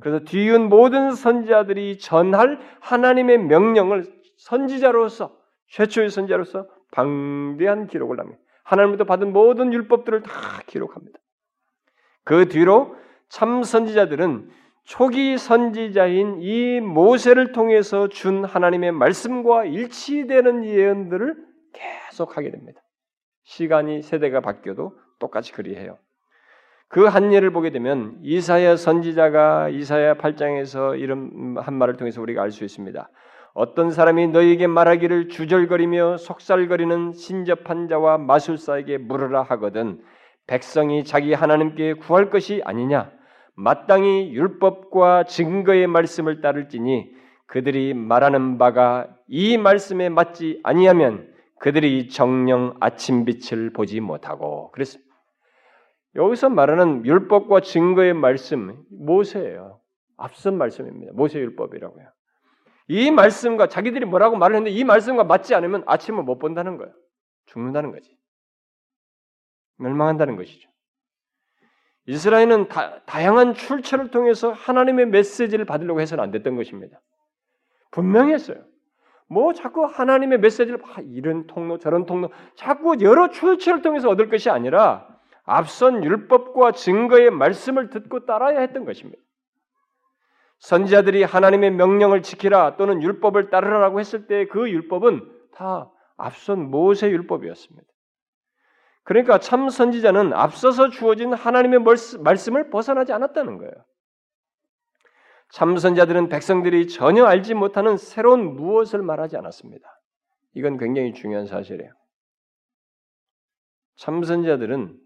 A: 그래서 뒤이은 모든 선지자들이 전할 하나님의 명령을 선지자로서 최초의 선지자로서 방대한 기록을 합니다. 하나님부터 받은 모든 율법들을 다 기록합니다. 그 뒤로 참 선지자들은 초기 선지자인 이 모세를 통해서 준 하나님의 말씀과 일치되는 예언들을 계속하게 됩니다. 시간이 세대가 바뀌어도 똑같이 그리해요. 그 한 예를 보게 되면 이사야 선지자가 이사야 8장에서 이런 한 말을 통해서 우리가 알 수 있습니다. 어떤 사람이 너에게 말하기를 주절거리며 속살거리는 신접한 자와 마술사에게 물으라 하거든 백성이 자기 하나님께 구할 것이 아니냐 마땅히 율법과 증거의 말씀을 따를지니 그들이 말하는 바가 이 말씀에 맞지 아니하면 그들이 정령 아침 빛을 보지 못하고 그랬습니다. 여기서 말하는 율법과 증거의 말씀 모세예요. 앞선 말씀입니다. 모세 율법이라고요. 이 말씀과 자기들이 뭐라고 말을 했는데 이 말씀과 맞지 않으면 아침을 못 본다는 거예요. 죽는다는 거지. 멸망한다는 것이죠. 이스라엘은 다, 다양한 출처를 통해서 하나님의 메시지를 받으려고 해서는 안 됐던 것입니다. 분명했어요. 뭐 자꾸 하나님의 메시지를 막 이런 통로 저런 통로 자꾸 여러 출처를 통해서 얻을 것이 아니라 앞선 율법과 증거의 말씀을 듣고 따라야 했던 것입니다. 선지자들이 하나님의 명령을 지키라 또는 율법을 따르라고 했을 때 그 율법은 다 앞선 모세 율법이었습니다. 그러니까 참 선지자는 앞서서 주어진 하나님의 말씀을 벗어나지 않았다는 거예요. 참 선자들은 백성들이 전혀 알지 못하는 새로운 무엇을 말하지 않았습니다. 이건 굉장히 중요한 사실이에요. 참선자들은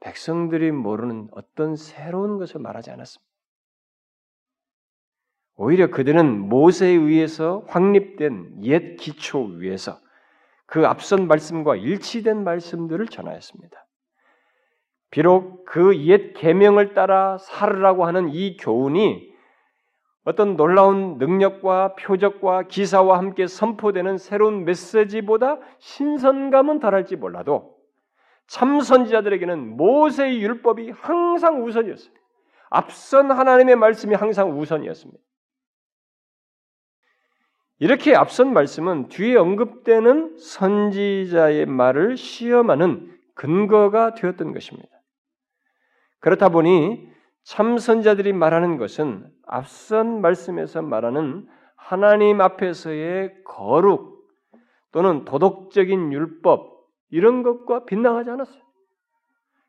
A: 백성들이 모르는 어떤 새로운 것을 말하지 않았습니다. 오히려 그들은 모세에 의해서 확립된 옛 기초 위에서 그 앞선 말씀과 일치된 말씀들을 전하였습니다. 비록 그 옛 계명을 따라 살으라고 하는 이 교훈이 어떤 놀라운 능력과 표적과 기사와 함께 선포되는 새로운 메시지보다 신선감은 덜할지 몰라도 참 선지자들에게는 모세의 율법이 항상 우선이었어요. 앞선 하나님의 말씀이 항상 우선이었습니다. 이렇게 앞선 말씀은 뒤에 언급되는 선지자의 말을 시험하는 근거가 되었던 것입니다. 그렇다 보니 참 선자들이 말하는 것은 앞선 말씀에서 말하는 하나님 앞에서의 거룩 또는 도덕적인 율법 이런 것과 빗나가지 않았어요.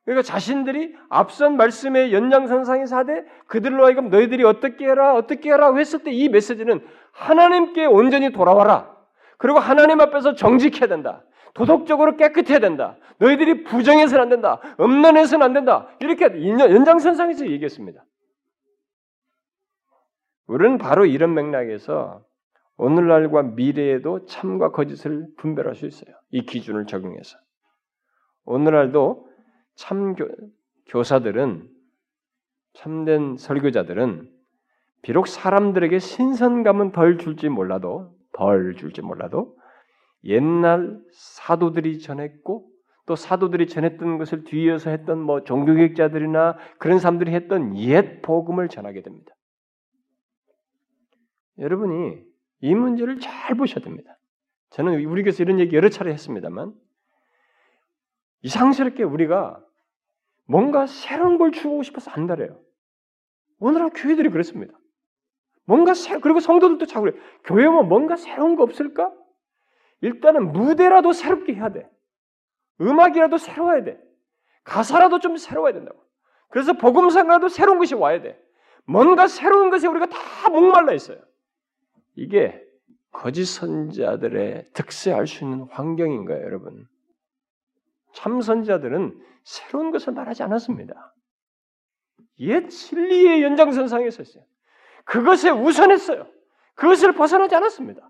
A: 그러니까 자신들이 앞선 말씀의 연장선상에서 하되 그들로 하여금 너희들이 어떻게 해라 어떻게 해라 했을 때 이 메시지는 하나님께 온전히 돌아와라. 그리고 하나님 앞에서 정직해야 된다. 도덕적으로 깨끗해야 된다. 너희들이 부정해서는 안 된다. 음란해서는 안 된다. 이렇게 연장선상에서 얘기했습니다. 우리는 바로 이런 맥락에서 오늘날과 미래에도 참과 거짓을 분별할 수 있어요. 이 기준을 적용해서. 오늘날도 참 교, 사들은 참된 설교자들은 비록 사람들에게 신선감은 덜 줄지 몰라도 덜 줄지 몰라도 옛날 사도들이 전했고 또 사도들이 전했던 것을 뒤이어서 했던 뭐 종교개혁자들이나 그런 사람들이 했던 옛 복음을 전하게 됩니다. 여러분이 이 문제를 잘 보셔야 됩니다. 저는 우리 교회에서 이런 얘기 여러 차례 했습니다만 이상스럽게 우리가 뭔가 새로운 걸 주고 싶어서 안달해요. 오늘날 교회들이 그렇습니다. 뭔가 새 그리고 성도들도 자꾸 그래. 교회면 뭔가 새로운 거 없을까? 일단은 무대라도 새롭게 해야 돼. 음악이라도 새로워야 돼. 가사라도 좀 새로워야 된다고. 그래서 복음상이라도 새로운 것이 와야 돼. 뭔가 새로운 것에 우리가 다 목말라 있어요. 이게 거짓 선자들의 득세할 수 있는 환경인 거예요, 여러분. 참 선자들은 새로운 것을 말하지 않았습니다. 옛 진리의 연장선상에 섰어요. 그것에 우선했어요. 그것을 벗어나지 않았습니다.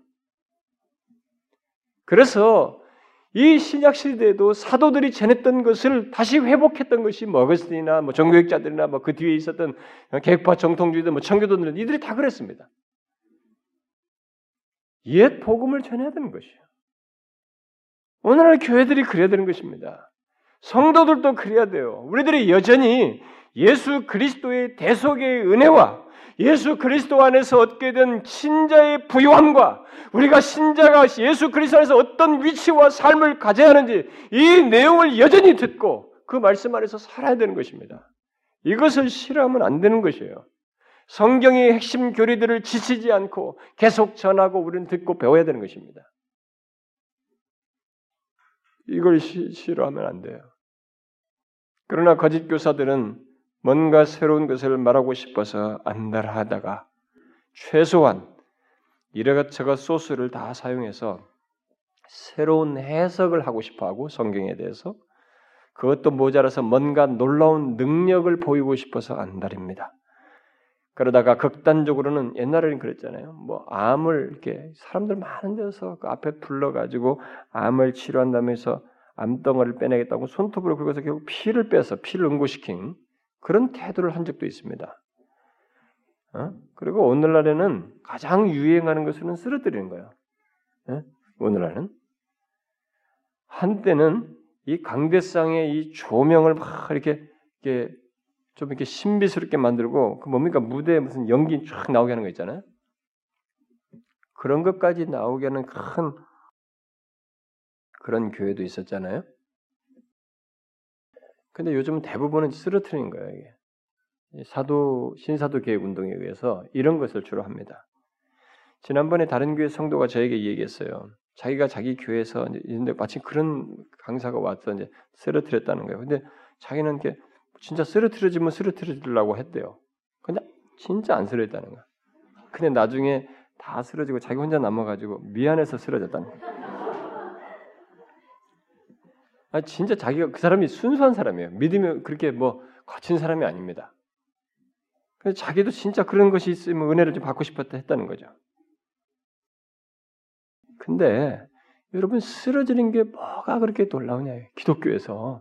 A: 그래서 이 신약 시대에도 사도들이 전했던 것을 다시 회복했던 것이 뭐 어거스틴이나 뭐 종교학자들이나 뭐 그 뒤에 있었던 개혁파 정통주의들 뭐 청교도들 이들이 다 그랬습니다. 옛 복음을 전해야 되는 것이에요. 오늘날 교회들이 그래야 되는 것입니다. 성도들도 그래야 돼요. 우리들이 여전히 예수 그리스도의 대속의 은혜와 예수 그리스도 안에서 얻게 된 신자의 부유함과 우리가 신자가 예수 그리스도 안에서 어떤 위치와 삶을 가져야 하는지 이 내용을 여전히 듣고 그 말씀 안에서 살아야 되는 것입니다. 이것을 싫어하면 안 되는 것이에요. 성경의 핵심 교리들을 지치지 않고 계속 전하고 우리는 듣고 배워야 되는 것입니다. 이걸 시, 싫어하면 안 돼요. 그러나 거짓 교사들은 뭔가 새로운 것을 말하고 싶어서 안달하다가 최소한 이래저것 소스를 다 사용해서 새로운 해석을 하고 싶어하고 성경에 대해서 그것도 모자라서 뭔가 놀라운 능력을 보이고 싶어서 안달입니다. 그러다가 극단적으로는 옛날에는 그랬잖아요. 뭐 암을 이렇게 사람들 많은 데서 그 앞에 불러가지고 암을 치료한다면서 암덩어리를 빼내겠다고 손톱으로 긁어서 결국 피를 빼서 피를 응고시킨 그런 태도를 한 적도 있습니다. 어? 그리고 오늘날에는 가장 유행하는 것은 쓰러뜨리는 거예요. 예? 오늘날은 한때는 이 강대상의 이 조명을 막 이렇게, 이렇게 좀 이렇게 신비스럽게 만들고 그 뭡니까 무대에 무슨 연기 쫙 나오게 하는 거 있잖아요. 그런 것까지 나오게 하는 큰 그런 교회도 있었잖아요. 근데 요즘은 대부분은 쓰러트리는 거예요. 이게. 사도 신사도 계획 운동에 의해서 이런 것을 주로 합니다. 지난번에 다른 교회 성도가 저에게 얘기했어요. 자기가 자기 교회에서 이런데 마침 그런 강사가 와서 이제 쓰러뜨렸다는 거예요. 근데 자기는 이게 진짜 쓰러뜨려지면 쓰러뜨리려고 했대요. 근데 진짜 안 쓰러졌다는 거야. 근데 나중에 다 쓰러지고 자기 혼자 남아가지고 미안해서 쓰러졌다는 거야. 아, 진짜 자기가 그 사람이 순수한 사람이에요. 믿음이 그렇게 뭐 거친 사람이 아닙니다. 그래서 자기도 진짜 그런 것이 있으면 은혜를 좀 받고 싶었다 했다는 거죠. 근데 여러분 쓰러지는 게 뭐가 그렇게 놀라우냐 기독교에서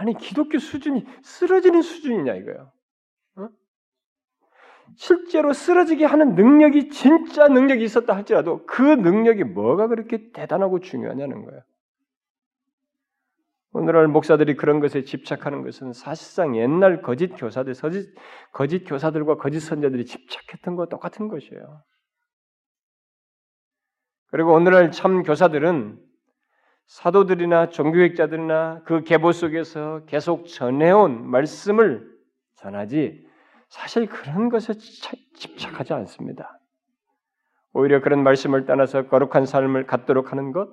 A: 아니 기독교 수준이 쓰러지는 수준이냐 이거예요. 어? 실제로 쓰러지게 하는 능력이 진짜 능력이 있었다 할지라도 그 능력이 뭐가 그렇게 대단하고 중요하냐는 거예요. 오늘날 목사들이 그런 것에 집착하는 것은 사실상 옛날 거짓 교사들, 거짓, 거짓 교사들과 거짓 선자들이 집착했던 것 똑같은 것이에요. 그리고 오늘날 참 교사들은 사도들이나 종교학자들이나 그 계보 속에서 계속 전해온 말씀을 전하지 사실 그런 것에 집착하지 않습니다. 오히려 그런 말씀을 떠나서 거룩한 삶을 갖도록 하는 것,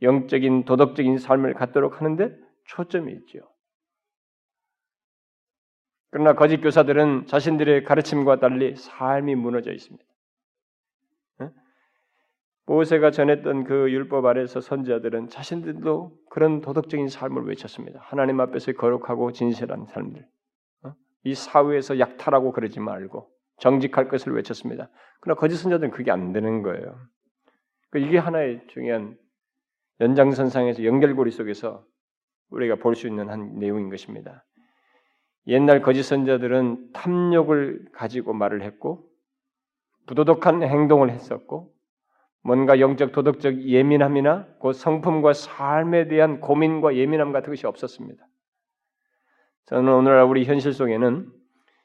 A: 영적인 도덕적인 삶을 갖도록 하는데 초점이 있죠. 그러나 거짓 교사들은 자신들의 가르침과 달리 삶이 무너져 있습니다. 모세가 전했던 그 율법 아래서 선지자들은 자신들도 그런 도덕적인 삶을 외쳤습니다. 하나님 앞에서 거룩하고 진실한 삶들. 이 사회에서 약탈하고 그러지 말고 정직할 것을 외쳤습니다. 그러나 거짓 선자들은 그게 안 되는 거예요. 이게 하나의 중요한 연장선상에서 연결고리 속에서 우리가 볼 수 있는 한 내용인 것입니다. 옛날 거짓 선자들은 탐욕을 가지고 말을 했고 부도덕한 행동을 했었고 뭔가 영적 도덕적 예민함이나 그 성품과 삶에 대한 고민과 예민함 같은 것이 없었습니다. 저는 오늘날 우리 현실 속에는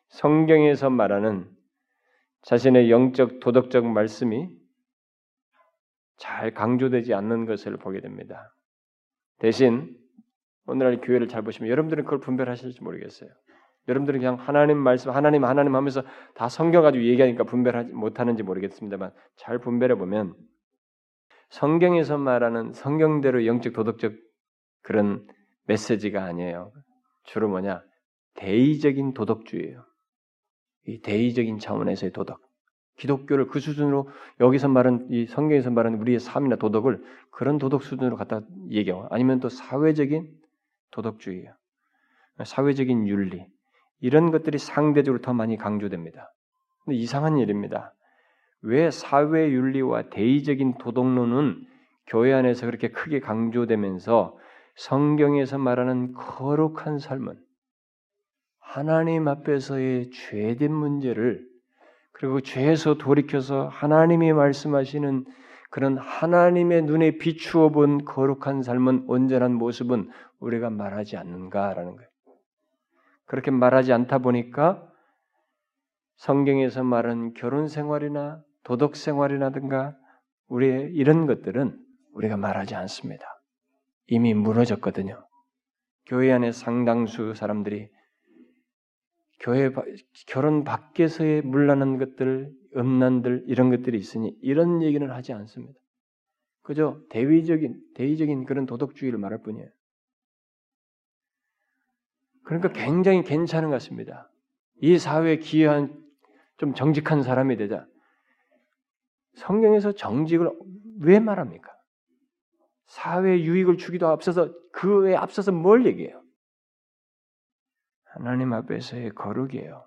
A: 성경에서 말하는 자신의 영적 도덕적 말씀이 잘 강조되지 않는 것을 보게 됩니다. 대신 오늘날 교회를 잘 보시면 여러분들은 그걸 분별하실지 모르겠어요. 여러분들은 그냥 하나님 말씀, 하나님, 하나님 하면서 다 성경 가지고 얘기하니까 분별하지 못하는지 모르겠습니다만 잘 분별해 보면 성경에서 말하는 성경대로 영적 도덕적 그런 메시지가 아니에요. 주로 뭐냐? 대의적인 도덕주의예요. 이 대의적인 차원에서의 도덕. 기독교를 그 수준으로 여기서 말한 이 성경에서 말하는 우리의 삶이나 도덕을 그런 도덕 수준으로 갖다 얘기하고 아니면 또 사회적인 도덕주의예요. 사회적인 윤리 이런 것들이 상대적으로 더 많이 강조됩니다. 근데 이상한 일입니다. 왜 사회 윤리와 대의적인 도덕론은 교회 안에서 그렇게 크게 강조되면서 성경에서 말하는 거룩한 삶은 하나님 앞에서의 죄된 문제를 그리고 죄에서 돌이켜서 하나님이 말씀하시는 그런 하나님의 눈에 비추어 본 거룩한 삶은 온전한 모습은 우리가 말하지 않는가라는 거예요. 그렇게 말하지 않다 보니까 성경에서 말하는 결혼 생활이나 도덕 생활이라든가 우리의 이런 것들은 우리가 말하지 않습니다. 이미 무너졌거든요. 교회 안에 상당수 사람들이 교회 결혼 밖에서의 물란한 것들, 음란들 이런 것들이 있으니 이런 얘기는 하지 않습니다. 그저 대위적인 대의적인 그런 도덕주의를 말할 뿐이에요. 그러니까 굉장히 괜찮은 것 같습니다. 이 사회에 기여한 좀 정직한 사람이 되자 성경에서 정직을 왜 말합니까? 사회 유익을 주기도 앞서서 그 외에 앞서서 뭘 얘기해요? 하나님 앞에서의 거룩이에요.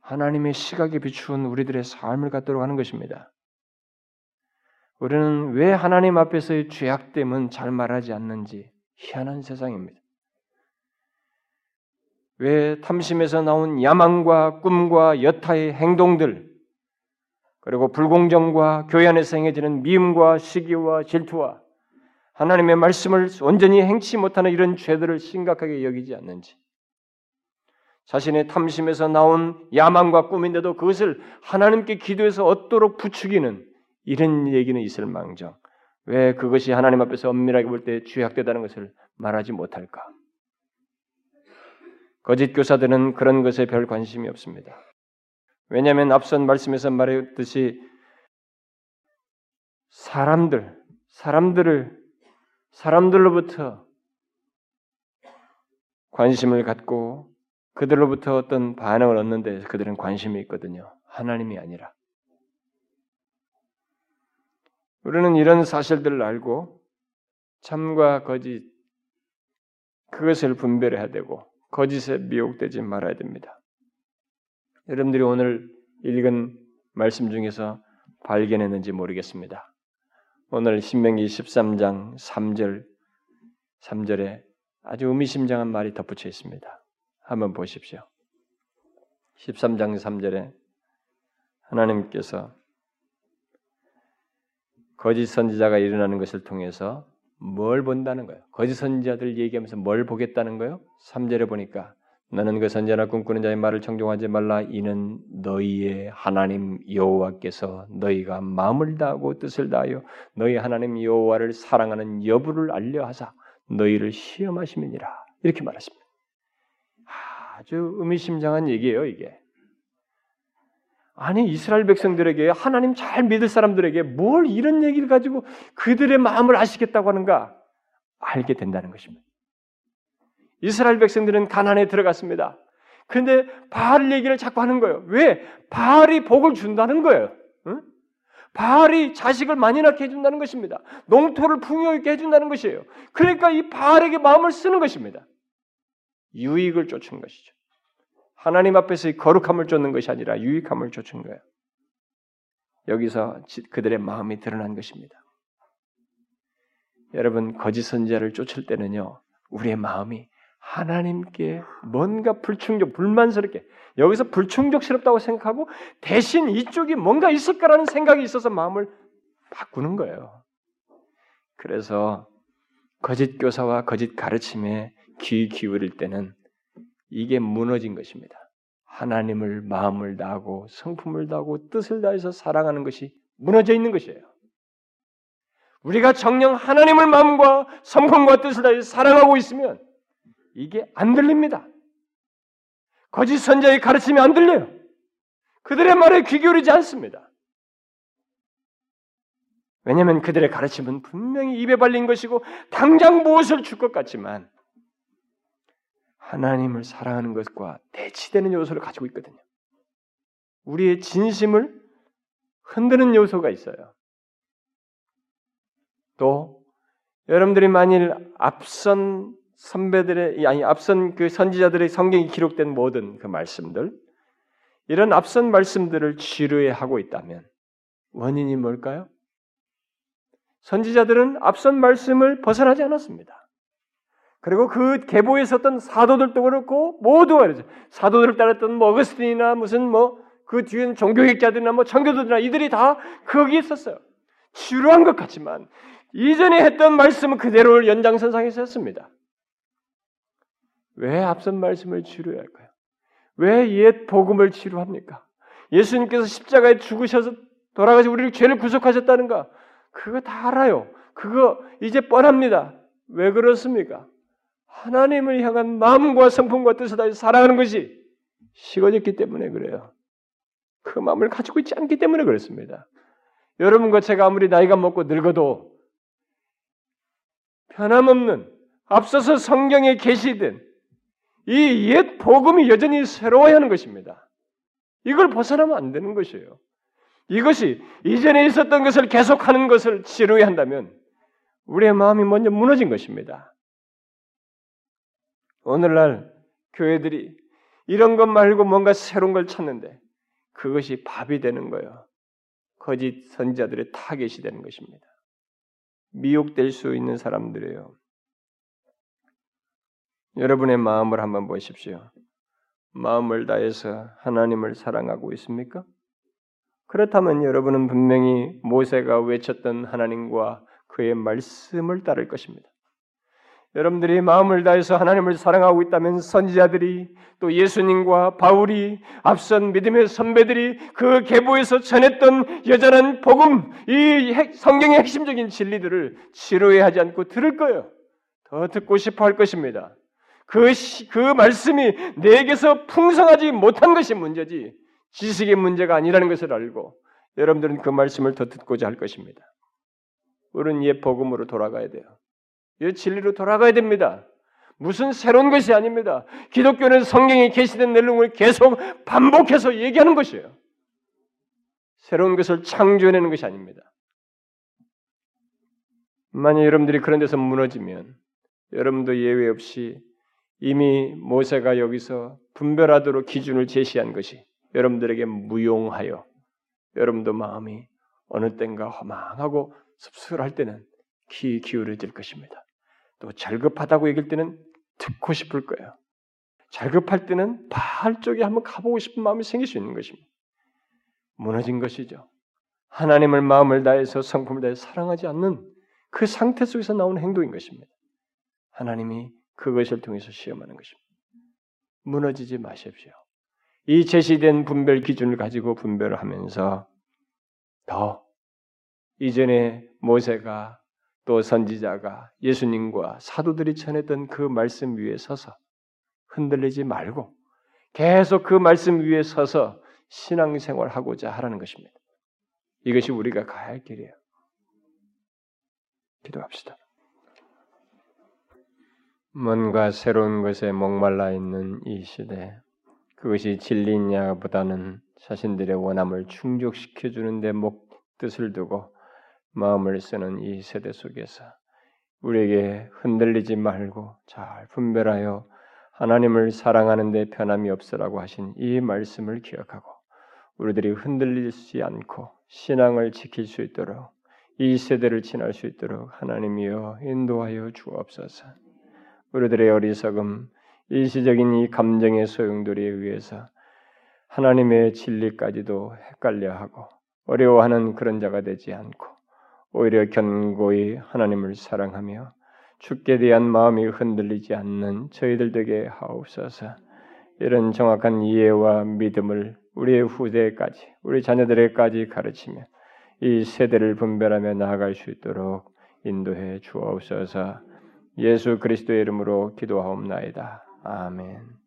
A: 하나님의 시각에 비추은 우리들의 삶을 갖도록 하는 것입니다. 우리는 왜 하나님 앞에서의 죄악됨은 잘 말하지 않는지 희한한 세상입니다. 왜 탐심에서 나온 야망과 꿈과 여타의 행동들, 그리고 불공정과 교회 안에서 행해지는 미움과 시기와 질투와 하나님의 말씀을 온전히 행치 못하는 이런 죄들을 심각하게 여기지 않는지, 자신의 탐심에서 나온 야망과 꿈인데도 그것을 하나님께 기도해서 얻도록 부추기는 이런 얘기는 있을 망정. 왜 그것이 하나님 앞에서 엄밀하게 볼 때 죄악되다는 것을 말하지 못할까? 거짓 교사들은 그런 것에 별 관심이 없습니다. 왜냐하면 앞선 말씀에서 말했듯이 사람들, 사람들을 사람들로부터 관심을 갖고 그들로부터 어떤 반응을 얻는데 그들은 관심이 있거든요. 하나님이 아니라. 우리는 이런 사실들을 알고 참과 거짓 그것을 분별해야 되고 거짓에 미혹되지 말아야 됩니다. 여러분들이 오늘 읽은 말씀 중에서 발견했는지 모르겠습니다. 오늘 신명기 13장 3절 3절에 아주 의미심장한 말이 덧붙여 있습니다. 한번 보십시오. 13장 3절에 하나님께서 거짓 선지자가 일어나는 것을 통해서 뭘 본다는 거예요? 거짓 선지자들 얘기하면서 뭘 보겠다는 거예요? 3절에 보니까 너는 그 선지자나 꿈꾸는 자의 말을 청종하지 말라 이는 너희의 하나님 여호와께서 너희가 마음을 다하고 뜻을 다하여 너희 하나님 여호와를 사랑하는 여부를 알려 하사 너희를 시험하심이니라 이렇게 말했습니다. 아주 의미심장한 얘기예요 이게. 아니 이스라엘 백성들에게 하나님 잘 믿을 사람들에게 뭘 이런 얘기를 가지고 그들의 마음을 아시겠다고 하는가 알게 된다는 것입니다. 이스라엘 백성들은 가난에 들어갔습니다. 근데 바알 얘기를 자꾸 하는 거예요. 왜? 바알이 복을 준다는 거예요. 응? 바알이 자식을 많이 낳게 해준다는 것입니다. 농토를 풍요있게 해준다는 것이에요. 그러니까 이 바알에게 마음을 쓰는 것입니다. 유익을 쫓은 것이죠. 하나님 앞에서 거룩함을 쫓는 것이 아니라 유익함을 쫓은 거예요. 여기서 그들의 마음이 드러난 것입니다. 여러분 거짓 선지자를 쫓을 때는요, 우리의 마음이 하나님께 뭔가 불충족, 불만스럽게 여기서 불충족스럽다고 생각하고 대신 이쪽이 뭔가 있을 거라는 생각이 있어서 마음을 바꾸는 거예요. 그래서 거짓 교사와 거짓 가르침에 귀 기울일 때는 이게 무너진 것입니다. 하나님을 마음을 다하고 성품을 다하고 뜻을 다해서 사랑하는 것이 무너져 있는 것이에요. 우리가 정령 하나님을 마음과 성품과 뜻을 다해서 사랑하고 있으면 이게 안 들립니다. 거짓 선자의 가르침이 안 들려요. 그들의 말에 귀 기울이지 않습니다. 왜냐하면 그들의 가르침은 분명히 입에 발린 것이고 당장 무엇을 줄 것 같지만 하나님을 사랑하는 것과 대치되는 요소를 가지고 있거든요. 우리의 진심을 흔드는 요소가 있어요. 또 여러분들이 만일 앞선 선배들의 아니 앞선 그 선지자들의 성경이 기록된 모든 그 말씀들 이런 앞선 말씀들을 지루해 하고 있다면 원인이 뭘까요? 선지자들은 앞선 말씀을 벗어나지 않았습니다. 그리고 그 계보에 섰던 사도들도 그렇고 모두가 그러죠. 사도들을 따랐던 뭐 어거스틴이나 무슨 뭐 그 뒤엔 종교학자들이나 뭐 청교도들이나 이들이 다 거기에 있었어요. 지루한 것 같지만 이전에 했던 말씀은 그대로 연장선상에서 했습니다. 왜 앞선 말씀을 치료할까요? 왜 옛 복음을 치료합니까? 예수님께서 십자가에 죽으셔서 돌아가서 우리를 죄를 구속하셨다는가? 그거 다 알아요. 그거 이제 뻔합니다. 왜 그렇습니까? 하나님을 향한 마음과 성품과 뜻을 다해 사랑하는 것이 식어졌기 때문에 그래요. 그 마음을 가지고 있지 않기 때문에 그렇습니다. 여러분과 제가 아무리 나이가 먹고 늙어도 변함없는 앞서서 성경에 계시된 이 옛 복음이 여전히 새로워야 하는 것입니다. 이걸 벗어나면 안 되는 것이에요. 이것이 이전에 있었던 것을 계속하는 것을 지루해 한다면 우리의 마음이 먼저 무너진 것입니다. 오늘날 교회들이 이런 것 말고 뭔가 새로운 걸 찾는데 그것이 밥이 되는 거예요. 거짓 선자들의 타겟이 되는 것입니다. 미혹될 수 있는 사람들이에요. 여러분의 마음을 한번 보십시오. 마음을 다해서 하나님을 사랑하고 있습니까? 그렇다면 여러분은 분명히 모세가 외쳤던 하나님과 그의 말씀을 따를 것입니다. 여러분들이 마음을 다해서 하나님을 사랑하고 있다면 선지자들이 또 예수님과 바울이 앞선 믿음의 선배들이 그 계보에서 전했던 여전한 복음, 이 성경의 핵심적인 진리들을 지루해하지 않고 들을 거예요. 더 듣고 싶어 할 것입니다. 그, 그 말씀이 내게서 풍성하지 못한 것이 문제지 지식의 문제가 아니라는 것을 알고 여러분들은 그 말씀을 더 듣고자 할 것입니다. 우리는 옛 복음으로 돌아가야 돼요. 옛 진리로 돌아가야 됩니다. 무슨 새로운 것이 아닙니다. 기독교는 성경에 계시된 내용을 계속 반복해서 얘기하는 것이에요. 새로운 것을 창조해내는 것이 아닙니다. 만약 여러분들이 그런 데서 무너지면 여러분도 예외 없이 이미 모세가 여기서 분별하도록 기준을 제시한 것이 여러분들에게 무용하여 여러분도 마음이 어느 땐가 허망하고 씁쓸할 때는 귀 기울여질 것입니다. 또 잘급하다고 얘기할 때는 듣고 싶을 거예요. 잘급할 때는 바알 쪽에 한번 가보고 싶은 마음이 생길 수 있는 것입니다. 무너진 것이죠. 하나님을 마음을 다해서 성품을 다해 사랑하지 않는 그 상태 속에서 나오는 행동인 것입니다. 하나님이 그것을 통해서 시험하는 것입니다. 무너지지 마십시오. 이 제시된 분별 기준을 가지고 분별을 하면서 더 이전에 모세가 또 선지자가 예수님과 사도들이 전했던 그 말씀 위에 서서 흔들리지 말고 계속 그 말씀 위에 서서 신앙생활 하고자 하라는 것입니다. 이것이 우리가 가야 할 길이에요. 기도합시다. 뭔가 새로운 것에 목말라 있는 이 시대, 그것이 진리냐보다는 자신들의 원함을 충족시켜 주는데 목 뜻을 두고 마음을 쓰는 이 세대 속에서 우리에게 흔들리지 말고 잘 분별하여 하나님을 사랑하는데 변함이 없으라고 하신 이 말씀을 기억하고 우리들이 흔들리지 않고 신앙을 지킬 수 있도록 이 세대를 지날 수 있도록 하나님이여 인도하여 주옵소서. 우리들의 어리석음, 일시적인 이 감정의 소용돌이에 의해서 하나님의 진리까지도 헷갈려하고 어려워하는 그런 자가 되지 않고 오히려 견고히 하나님을 사랑하며 죽게 대한 마음이 흔들리지 않는 저희들 되게 하옵소서. 이런 정확한 이해와 믿음을 우리의 후대까지, 우리 자녀들에까지 가르치며 이 세대를 분별하며 나아갈 수 있도록 인도해 주옵소서. 예수 그리스도의 이름으로 기도하옵나이다. 아멘.